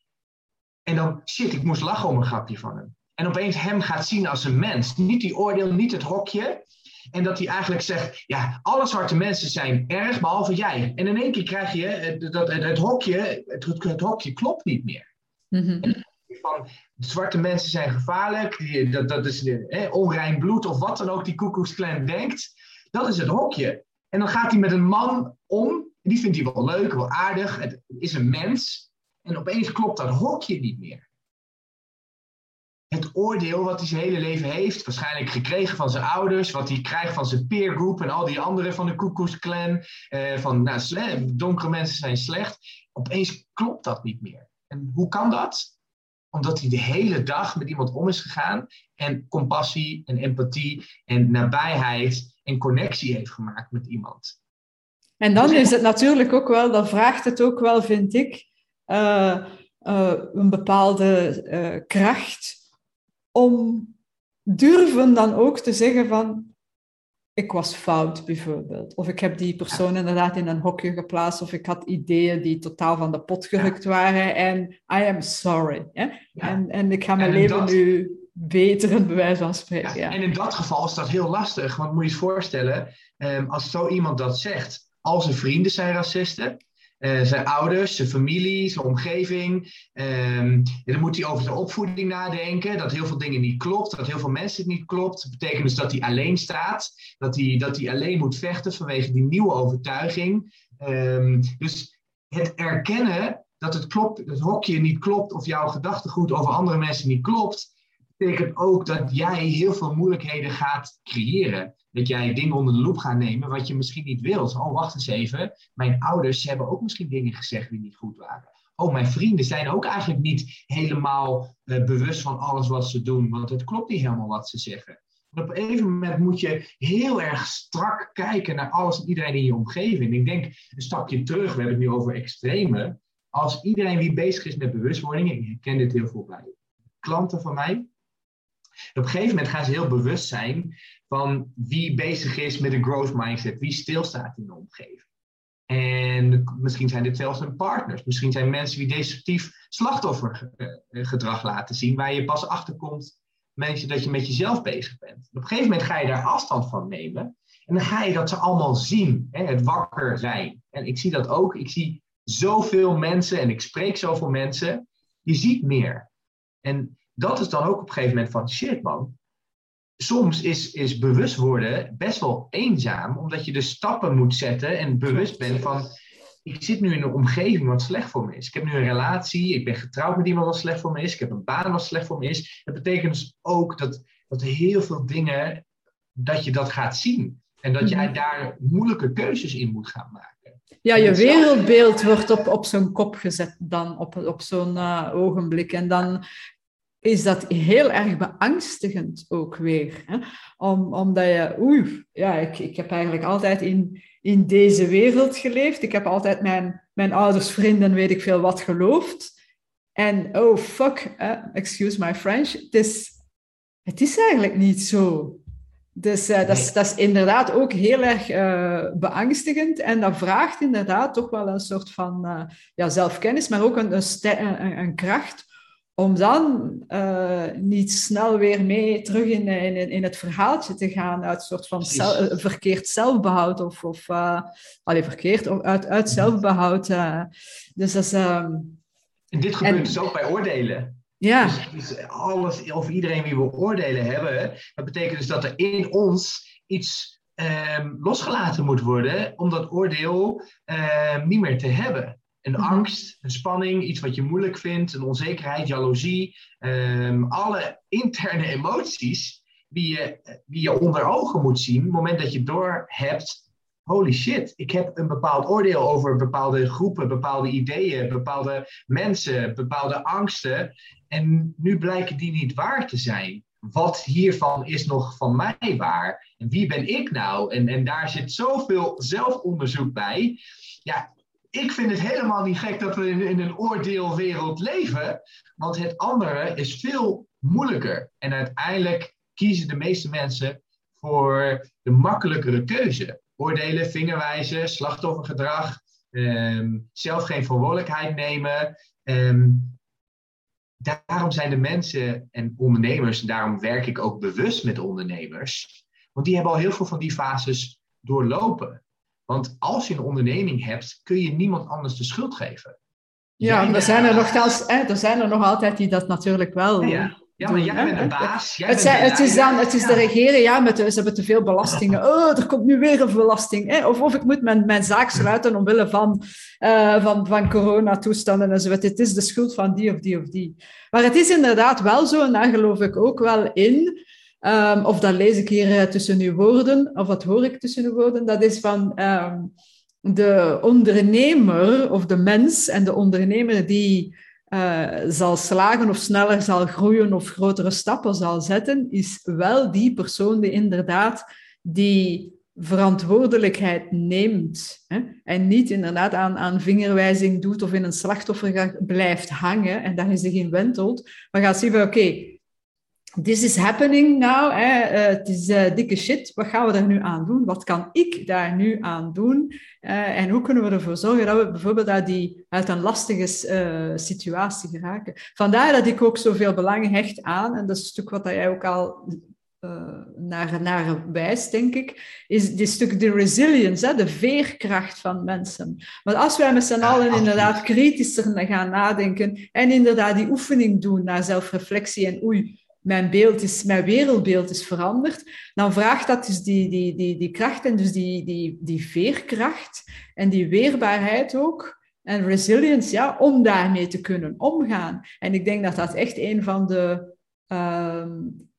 En dan, shit, ik moest lachen om een grapje van hem. En opeens hem gaat zien als een mens. Niet die oordeel, niet het hokje. En dat hij eigenlijk zegt, ja, alle zwarte mensen zijn erg, behalve jij. En in één keer krijg je het, dat, het, hokje, het, het, hokje klopt niet meer. Mm van zwarte mensen zijn gevaarlijk, dat, dat is onrein bloed of wat dan ook die koekoeksklan denkt. Dat is het hokje. En dan gaat hij met een man om, die vindt hij wel leuk, wel aardig, het is een mens. En opeens klopt dat hokje niet meer. Het oordeel wat hij zijn hele leven heeft, waarschijnlijk gekregen van zijn ouders, wat hij krijgt van zijn peergroep en al die anderen van de Koekoeksklan, eh, van nou, donkere mensen zijn slecht, opeens klopt dat niet meer. En hoe kan dat? Omdat hij de hele dag met iemand om is gegaan en compassie en empathie en nabijheid en connectie heeft gemaakt met iemand. En dan is het natuurlijk ook wel, dan vraagt het ook wel, vind ik, uh, uh, een bepaalde uh, kracht om durven dan ook te zeggen van, ik was fout bijvoorbeeld. Of ik heb die persoon inderdaad in een hokje geplaatst. Of ik had ideeën die totaal van de pot gerukt waren. En I am sorry. Hè? En, en ik ga mijn leven nu beteren, bij wijze van spreken. Ja. En in dat geval is dat heel lastig. Want moet je je voorstellen, um, als zo iemand dat zegt. Al zijn vrienden zijn racisten. Uh, zijn ouders, zijn familie, zijn omgeving. Um, dan moet hij over zijn opvoeding nadenken. Dat heel veel dingen niet klopt. Dat heel veel mensen het niet klopt. Dat betekent dus dat hij alleen staat. Dat hij, dat hij alleen moet vechten vanwege die nieuwe overtuiging. Um, dus het erkennen dat het, klopt, het hokje niet klopt. Of jouw gedachtegoed over andere mensen niet klopt. Betekent ook dat jij heel veel moeilijkheden gaat creëren dat jij dingen onder de loep gaat nemen wat je misschien niet wilt. Oh, wacht eens even. Mijn ouders hebben ook misschien dingen gezegd die niet goed waren. Oh, mijn vrienden zijn ook eigenlijk niet helemaal uh, bewust van alles wat ze doen, want het klopt niet helemaal wat ze zeggen. op een gegeven moment moet je heel erg strak kijken naar alles en iedereen in je omgeving. Ik denk een stapje terug, we hebben het nu over extreme. Als iedereen die bezig is met bewustwording, ik ken dit heel veel bij klanten van mij, op een gegeven moment gaan ze heel bewust zijn van wie bezig is met een growth mindset, wie stilstaat in de omgeving. En misschien zijn dit zelfs hun partners. Misschien zijn mensen die destructief slachtoffergedrag laten zien, waar je pas achterkomt mensen dat je met jezelf bezig bent. Op een gegeven moment ga je daar afstand van nemen. En dan ga je dat ze allemaal zien, hè, het wakker zijn. En ik zie dat ook. Ik zie zoveel mensen en ik spreek zoveel mensen. Je ziet meer. En dat is dan ook op een gegeven moment van shit man. Soms is, is bewust worden best wel eenzaam, omdat je de stappen moet zetten en bewust bent van ik zit nu in een omgeving wat slecht voor me is. Ik heb nu een relatie, ik ben getrouwd met iemand wat slecht voor me is, ik heb een baan wat slecht voor me is. Dat betekent dus ook dat, dat heel veel dingen, dat je dat gaat zien. En dat jij mhm. daar moeilijke keuzes in moet gaan maken. Ja, je wereldbeeld wordt op, op zo'n kop gezet dan, op, op zo'n uh, ogenblik. En dan is dat heel erg beangstigend ook weer. Hè? Om, omdat je, oei, ja, ik, ik heb eigenlijk altijd in, in deze wereld geleefd. Ik heb altijd mijn mijn ouders, vrienden, weet ik veel wat gelooft. En oh fuck, excuse my French, het is, het is eigenlijk niet zo. Dus uh, dat, is, dat, is, inderdaad ook heel erg uh, beangstigend. En dat vraagt inderdaad toch wel een soort van uh, ja, zelfkennis, maar ook een, een, een kracht om dan niet snel weer mee terug in, in, in het verhaaltje te gaan uit een soort van zelf, verkeerd zelfbehoud of, of allee, verkeerd, of uit, uit zelfbehoud. dus dat is... Ehm, en dit gebeurt dus ook bij oordelen. Ja. Dus, dus, alles over iedereen wie we oordelen hebben, dat betekent dus dat er in ons iets ehm, losgelaten moet worden om dat oordeel ehm, niet meer te hebben. Een mhm. angst, een spanning, iets wat je moeilijk vindt, een onzekerheid, jaloezie, ehm, alle interne emoties die je, die je onder ogen moet zien, op het moment dat je door hebt holy shit, ik heb een bepaald oordeel over bepaalde groepen, bepaalde ideeën, bepaalde mensen, bepaalde angsten. En nu blijken die niet waar te zijn. Wat hiervan is nog van mij waar? En wie ben ik nou? En, en daar zit zoveel zelfonderzoek bij. Ja, ik vind het helemaal niet gek dat we in, een oordeelwereld leven. Want het andere is veel moeilijker. En uiteindelijk kiezen de meeste mensen voor de makkelijkere keuze oordelen, vingerwijzen, slachtoffergedrag, ehm, zelf geen verantwoordelijkheid nemen. Ehm, daarom zijn de mensen en ondernemers, en daarom werk ik ook bewust met ondernemers, want die hebben al heel veel van die fases doorlopen. Want als je een onderneming hebt, kun je niemand anders de schuld geven. Ja, er zijn er, nogthans, hè, er zijn er nog altijd die dat natuurlijk wel ja. Ja, maar jij bent de baas. het, het, is dan, het is de regering, ja, met, ze hebben te veel belastingen. Oh, er komt nu weer een belasting. Hè? Of, of ik moet mijn, mijn zaak sluiten omwille van, uh, van, van coronatoestanden enzovoort. Het is de schuld van die of die of die. Maar het is inderdaad wel zo, en daar geloof ik ook wel in. Um, of dat lees ik hier uh, tussen uw woorden, of wat hoor ik tussen uw woorden. Dat is van um, de ondernemer of de mens en de ondernemer die uh, zal slagen of sneller zal groeien of grotere stappen zal zetten, is wel die persoon die inderdaad die verantwoordelijkheid neemt. Hè? En niet inderdaad aan, aan vingerwijzing doet of in een slachtoffer blijft hangen en daar is zich in wentelt, maar gaat zien van oké, this is happening now. Hè. Uh, het is uh, dikke shit. Wat gaan we daar nu aan doen? Wat kan ik daar nu aan doen? Uh, en hoe kunnen we ervoor zorgen dat we bijvoorbeeld uit, die, uit een lastige situatie geraken? Vandaar dat ik ook zoveel belang hecht aan, en dat is een stuk wat jij ook al naar, naar wijst, denk ik, is dit stuk de resilience, hè, de veerkracht van mensen. Maar als wij met z'n allen inderdaad kritischer gaan nadenken en inderdaad die oefening doen naar zelfreflectie en oei, mijn beeld is, mijn wereldbeeld is veranderd, dan vraagt dat dus die, die, die, die kracht en dus die, die, die veerkracht en die weerbaarheid ook en resilience, ja, om daarmee te kunnen omgaan. En ik denk dat dat echt een van de, uh,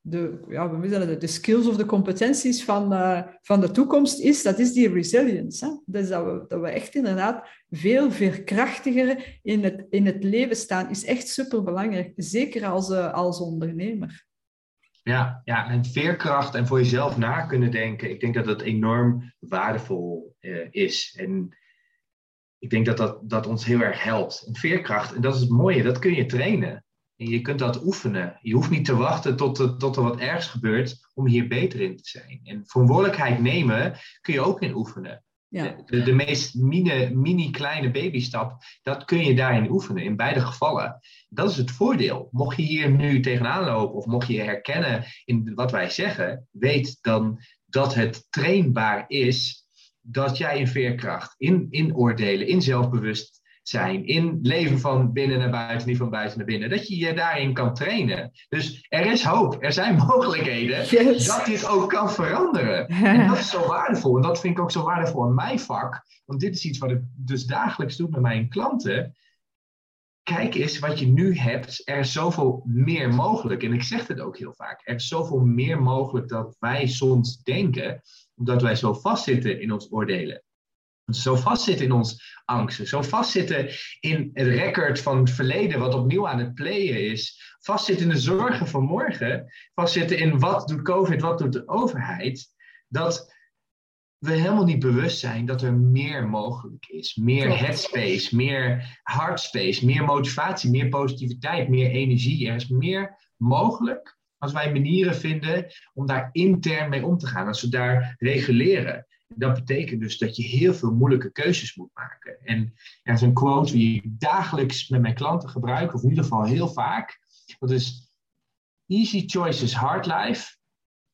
de, ja, we de, de skills of de competenties van, uh, van de toekomst is, dat is die resilience. Hè? Dus dat we, dat we echt inderdaad veel veerkrachtiger in het, in het leven staan, is echt superbelangrijk, zeker als, uh, als ondernemer. Ja, ja, en veerkracht en voor jezelf na kunnen denken, ik denk dat dat enorm waardevol uh, is. En ik denk dat, dat dat ons heel erg helpt. En veerkracht, en dat is het mooie, dat kun je trainen. En je kunt dat oefenen. Je hoeft niet te wachten tot, er, tot er wat ergs gebeurt om hier beter in te zijn. En verantwoordelijkheid nemen kun je ook in oefenen. Ja. De, de, meest mini, mini kleine babystap, dat kun je daarin oefenen, in beide gevallen. Dat is het voordeel. Mocht je hier nu tegenaan lopen of mocht je herkennen in wat wij zeggen, weet dan dat het trainbaar is dat jij in veerkracht, in, in oordelen, in zelfbewust zijn in leven van binnen naar buiten, niet van buiten naar binnen. Dat je je daarin kan trainen. Dus er is hoop, er zijn mogelijkheden dat dit ook kan veranderen. En dat is zo waardevol. En dat vind ik ook zo waardevol in mijn vak. Want dit is iets wat ik dus dagelijks doe met mijn klanten. Kijk eens wat je nu hebt. Er is zoveel meer mogelijk. En ik zeg het ook heel vaak. Er is zoveel meer mogelijk dat wij soms denken, omdat wij zo vastzitten in ons oordelen zo vastzitten in ons angsten, zo vastzitten in het record van het verleden wat opnieuw aan het playen is, vastzitten in de zorgen van morgen, vastzitten in wat doet COVID, wat doet de overheid, dat we helemaal niet bewust zijn dat er meer mogelijk is. Meer headspace, meer heartspace, meer motivatie, meer positiviteit, meer energie. Er is meer mogelijk als wij manieren vinden om daar intern mee om te gaan. Als we daar reguleren. Dat betekent dus dat je heel veel moeilijke keuzes moet maken. En er is een quote die ik dagelijks met mijn klanten gebruik, of in ieder geval heel vaak. Dat is: Easy choices, hard life.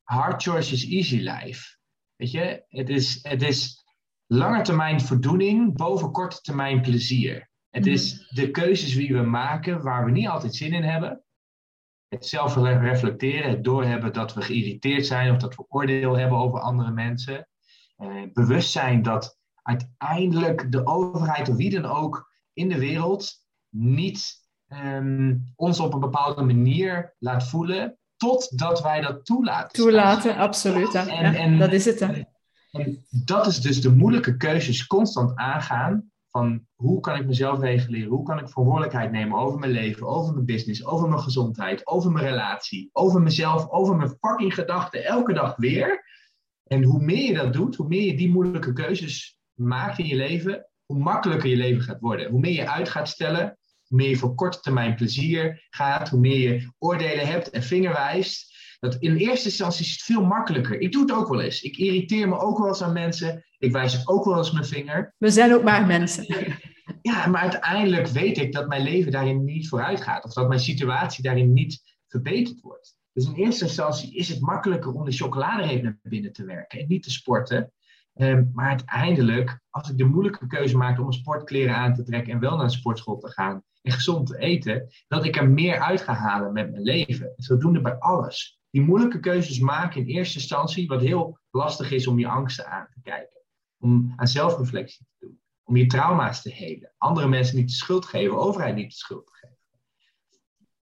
Hard choices, easy life. Weet je, het is, het is lange termijn voldoening boven korte termijn plezier. Het is mhm. de keuzes die we maken waar we niet altijd zin in hebben. Het zelf reflecteren, het doorhebben dat we geïrriteerd zijn of dat we oordeel hebben over andere mensen. Eh, bewust zijn dat uiteindelijk de overheid of wie dan ook in de wereld niet ehm, ons op een bepaalde manier laat voelen totdat wij dat toelaten. Toelaten, absoluut. En, en, dat is het. Hè? En dat is dus de moeilijke keuzes constant aangaan van hoe kan ik mezelf reguleren? Hoe kan ik verantwoordelijkheid nemen over mijn leven, over mijn business, over mijn gezondheid, over mijn relatie, over mezelf, over mijn fucking gedachten, elke dag weer. En hoe meer je dat doet, hoe meer je die moeilijke keuzes maakt in je leven, hoe makkelijker je leven gaat worden. Hoe meer je uit gaat stellen, hoe meer je voor korte termijn plezier gaat, hoe meer je oordelen hebt en vingerwijst. Dat in eerste instantie is het veel makkelijker. Ik doe het ook wel eens. Ik irriteer me ook wel eens aan mensen. Ik wijs ook wel eens mijn vinger. We zijn ook maar mensen. Ja, maar uiteindelijk weet ik dat mijn leven daarin niet vooruit gaat. Of dat mijn situatie daarin niet verbeterd wordt. Dus in eerste instantie is het makkelijker om de chocoladereep naar binnen te werken en niet te sporten. Um, maar uiteindelijk, als ik de moeilijke keuze maak om een sportkleren aan te trekken en wel naar een sportschool te gaan en gezond te eten, dat ik er meer uit ga halen met mijn leven. En zodoende bij alles. Die moeilijke keuzes maken in eerste instantie, wat heel lastig is om je angsten aan te kijken. Om aan zelfreflectie te doen. Om je trauma's te helen. Andere mensen niet de schuld geven, overheid niet de schuld te geven.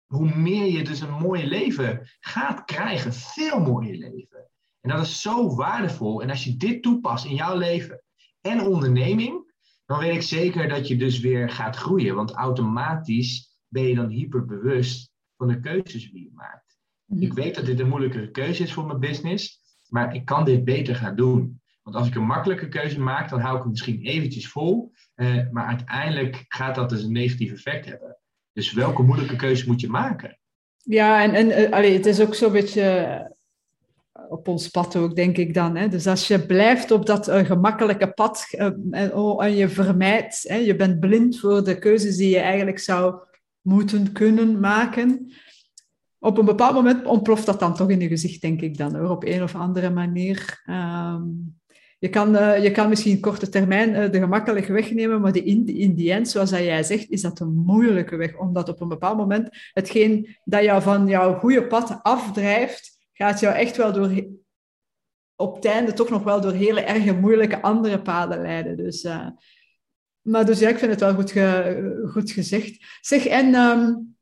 Hoe meer je dus een mooie leven gaat krijgen, veel mooier leven. En dat is zo waardevol. En als je dit toepast in jouw leven en onderneming, dan weet ik zeker dat je dus weer gaat groeien. Want automatisch ben je dan hyperbewust van de keuzes die je maakt. Mhm. Ik weet dat dit een moeilijkere keuze is voor mijn business, maar ik kan dit beter gaan doen. Want als ik een makkelijke keuze maak, dan hou ik hem misschien eventjes vol. Eh, maar uiteindelijk gaat dat dus een negatief effect hebben. Dus welke moeilijke keuze moet je maken? Ja, en, en uh, allee, het is ook zo'n beetje op ons pad ook, denk ik dan. Hè? Dus als je blijft op dat uh, gemakkelijke pad en, oh, en, je vermijdt, hè, je bent blind voor de keuzes die je eigenlijk zou moeten kunnen maken. Op een bepaald moment ontploft dat dan toch in je gezicht, denk ik dan, hoor, op een of andere manier. Um, je kan, uh, je kan misschien korte termijn de gemakkelijke weg nemen, maar in, in die end, zoals jij zegt, is dat een moeilijke weg. Omdat op een bepaald moment hetgeen dat jou van jouw goede pad afdrijft, gaat jou echt wel door, op het einde toch nog wel door hele erge moeilijke andere paden leiden. Dus, uh, maar dus ja, ik vind het wel goed, goed gezegd. Zeg, en um,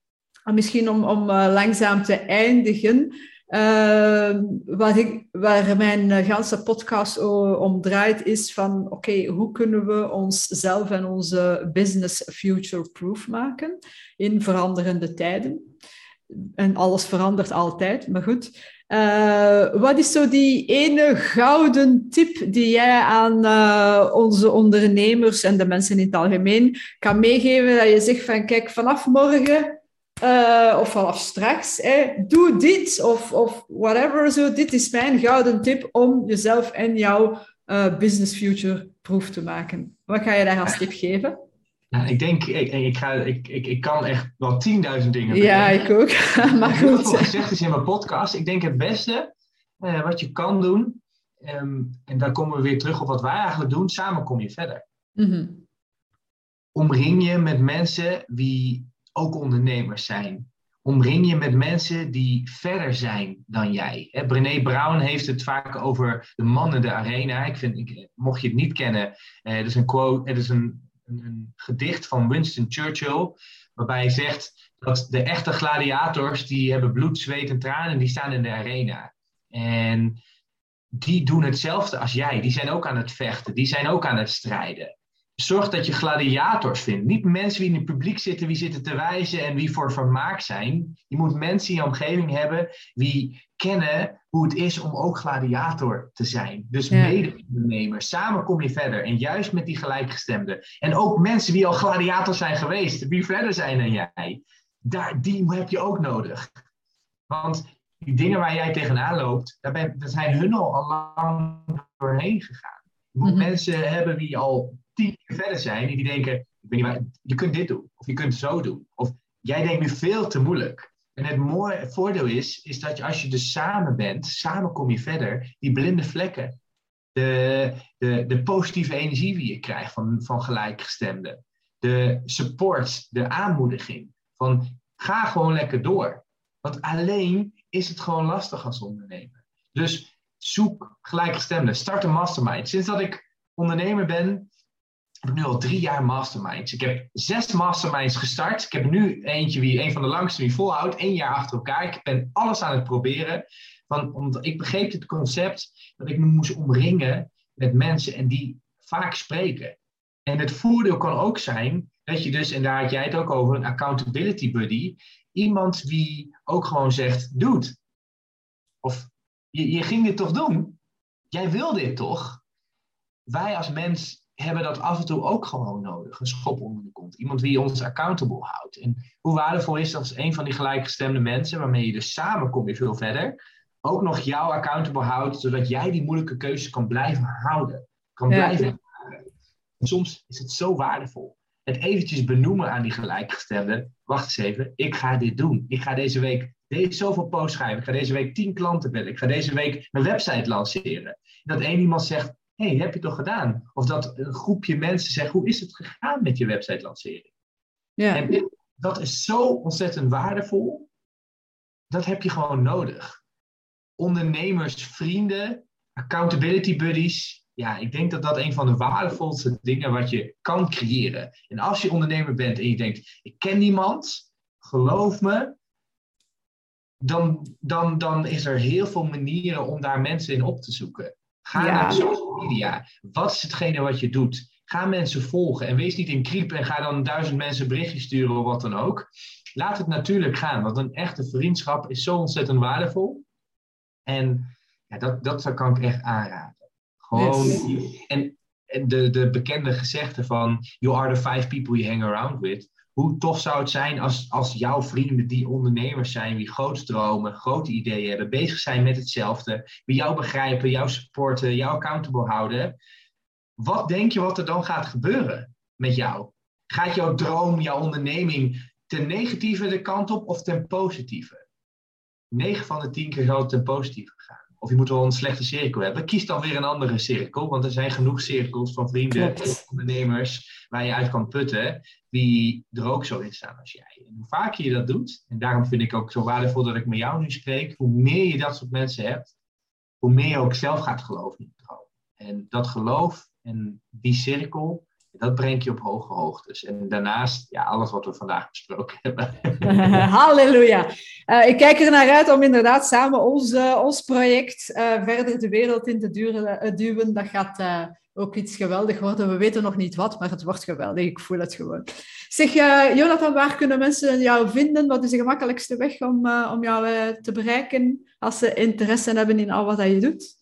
misschien om, om langzaam te eindigen, uh, wat ik, waar mijn ganse podcast om draait, is van oké, hoe kunnen we onszelf en onze business future-proof maken in veranderende tijden? En alles verandert altijd, maar goed. Uh, wat is zo die ene gouden tip die jij aan uh, onze ondernemers en de mensen in het algemeen kan meegeven? Dat je zegt van kijk, vanaf morgen uh, of vanaf straks, hè, doe dit of, of whatever. Zo. Dit is mijn gouden tip om jezelf en jouw business future proof te maken. Wat ga je daar als tip geven? Nou, ik denk, ik, ik, ga, ik, ik, ik kan echt wel 10.000 dingen. Ja, ik ook. maar goed. Wat gezegd is in mijn podcast. Ik denk het beste uh, wat je kan doen, um, en dan komen we weer terug op wat wij eigenlijk doen, samen kom je verder. Mm -hmm. Omring je met mensen die ook ondernemers zijn. Omring je met mensen die verder zijn dan jij. Hè, Brené Brown heeft het vaak over de man in de arena. Ik vind, ik, mocht je het niet kennen, uh, het is een quote, het is een een, een gedicht van Winston Churchill, waarbij hij zegt dat de echte gladiators, die hebben bloed, zweet en tranen, die staan in de arena. En die doen hetzelfde als jij. Die zijn ook aan het vechten, die zijn ook aan het strijden. Zorg dat je gladiators vindt. Niet mensen die in het publiek zitten, wie zitten te wijzen en wie voor vermaak zijn. Je moet mensen in je omgeving hebben die kennen hoe het is om ook gladiator te zijn. Dus ja. mede-ondernemer. Samen kom je verder. En juist met die gelijkgestemden. En ook mensen die al gladiator zijn geweest, die verder zijn dan jij. Daar, die heb je ook nodig. Want die dingen waar jij tegenaan loopt, daar, ben, daar zijn hun al lang doorheen gegaan. Je moet mhm. mensen hebben die al tien verder zijn, die denken, ik weet niet waar, je kunt dit doen, of je kunt zo doen. Of jij denkt nu veel te moeilijk. En het mooie voordeel is, is dat je, als je dus samen bent, samen kom je verder, die blinde vlekken, de, de, de positieve energie die je krijgt van, van gelijkgestemden, de support, de aanmoediging, van ga gewoon lekker door. Want alleen is het gewoon lastig als ondernemer. Dus zoek gelijkgestemden, start een mastermind. Sinds dat ik ondernemer ben, heb nu al drie jaar masterminds. Ik heb zes masterminds gestart. Ik heb nu eentje wie een van de langste die volhoudt, één jaar achter elkaar. Ik ben alles aan het proberen. Want, omdat ik begreep het concept dat ik me moest omringen met mensen en die vaak spreken. En het voordeel kan ook zijn dat je dus, en daar had jij het ook over, een accountability buddy. Iemand die ook gewoon zegt, dude, of je, je ging dit toch doen? Jij wil dit toch? Wij als mens hebben dat af en toe ook gewoon nodig. Een schop onder de kont. Iemand die ons accountable houdt. En hoe waardevol is dat als een van die gelijkgestemde mensen, waarmee je dus samen kom je veel verder, ook nog jou accountable houdt, zodat jij die moeilijke keuzes kan blijven houden. Kan blijven Soms is het zo waardevol. Het eventjes benoemen aan die gelijkgestemde. Wacht eens even, ik ga dit doen. Ik ga deze week deze, zoveel posts schrijven. Ik ga deze week tien klanten bellen. Ik ga deze week mijn website lanceren. Dat één iemand zegt, hey, heb je toch gedaan? Of dat een groepje mensen zegt, hoe is het gegaan met je website lancering? Ja. En dat is zo ontzettend waardevol. Dat heb je gewoon nodig. Ondernemers, vrienden, accountability buddies. Ja, ik denk dat dat een van de waardevolste dingen wat je kan creëren. En als je ondernemer bent en je denkt, ik ken niemand, geloof me, dan, dan, dan is er heel veel manieren om daar mensen in op te zoeken. Ga naar social media. Wat is hetgene wat je doet? Ga mensen volgen en wees niet in kriep en ga dan duizend mensen berichtjes sturen of wat dan ook. Laat het natuurlijk gaan, want een echte vriendschap is zo ontzettend waardevol. En ja, dat, dat kan ik echt aanraden. Gewoon, en, en de, de bekende gezegde van You are the five people you hang around with hoe tof zou het zijn als, als jouw vrienden die ondernemers zijn, die grote dromen, grote ideeën hebben, bezig zijn met hetzelfde, wie jou begrijpen, jou supporten, jou accountable houden. Wat denk je wat er dan gaat gebeuren met jou? Gaat jouw droom, jouw onderneming ten negatieve de kant op of ten positieve? 9 van de 10 keer zal het ten positieve gaan. Of je moet wel een slechte cirkel hebben. Kies dan weer een andere cirkel, want er zijn genoeg cirkels van vrienden, ondernemers, waar je uit kan putten, die er ook zo in staan als jij. En hoe vaker je dat doet, en daarom vind ik ook zo waardevol dat ik met jou nu spreek, hoe meer je dat soort mensen hebt, hoe meer je ook zelf gaat geloven in je droom. En dat geloof en die cirkel, dat brengt je op hoge hoogtes. En daarnaast, ja, alles wat we vandaag besproken hebben. Halleluja. Uh, ik kijk er naar uit om inderdaad samen ons, uh, ons project uh, verder de wereld in te duwen. Dat gaat ook iets geweldig worden. We weten nog niet wat, maar het wordt geweldig. Ik voel het gewoon. Zeg, Jonathan, waar kunnen mensen jou vinden? Wat is de gemakkelijkste weg om, om jou te bereiken als ze interesse hebben in al wat je doet?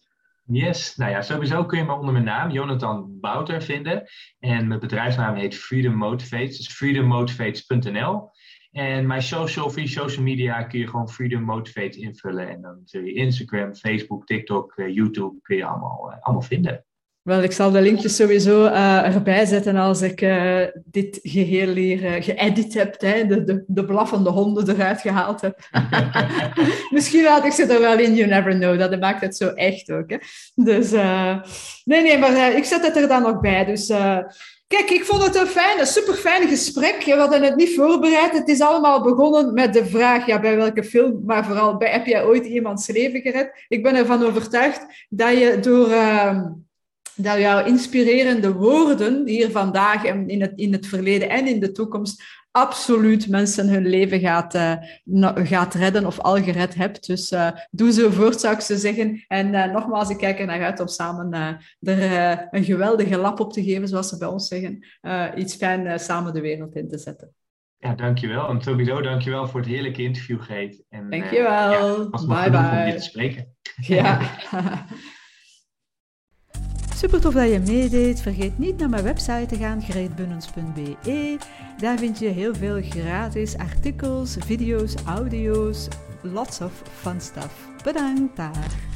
Yes, nou ja, sowieso kun je me onder mijn naam, Jonathan Bouter, vinden. En mijn bedrijfsnaam heet Freedom Motivates, dus freedommotivates.nl. En mijn social, via social media kun je gewoon Freedom Motivate invullen. En dan zul je Instagram, Facebook, TikTok, uh, YouTube kun je allemaal, uh, allemaal vinden. Wel, ik zal de linkjes sowieso uh, erbij zetten als ik uh, dit geheel hier uh, geëdit heb, hè, de, de, de blaffende honden eruit gehaald heb. Misschien had ik ze er wel in, you never know. Dat maakt het zo echt ook. Hè. Dus nee, nee, maar ik zet het er dan nog bij. Dus kijk, ik vond het een fijn, een super fijn gesprek. We hadden het niet voorbereid. Het is allemaal begonnen met de vraag, ja, bij welke film, maar vooral bij, heb jij ooit iemands leven gered? Ik ben ervan overtuigd dat je door dat jouw inspirerende woorden hier vandaag en in het, in het verleden en in de toekomst absoluut mensen hun leven gaat, uh, gaat redden of al gered hebt. Dus uh, doe zo voort, zou ik ze zeggen. En uh, nogmaals, ik kijk er naar uit om samen er een geweldige lap op te geven, zoals ze bij ons zeggen. iets fijn samen de wereld in te zetten. Ja, dankjewel. En Tobido, dankjewel voor het heerlijke interview, Geet. En, dankjewel. Ja, bye bye. om dit te spreken. Ja. Super tof dat je meedeed. Vergeet niet naar mijn website te gaan, greetbunnens.be. Daar vind je heel veel gratis artikels, video's, audio's, lots of fun stuff. Bedankt daar.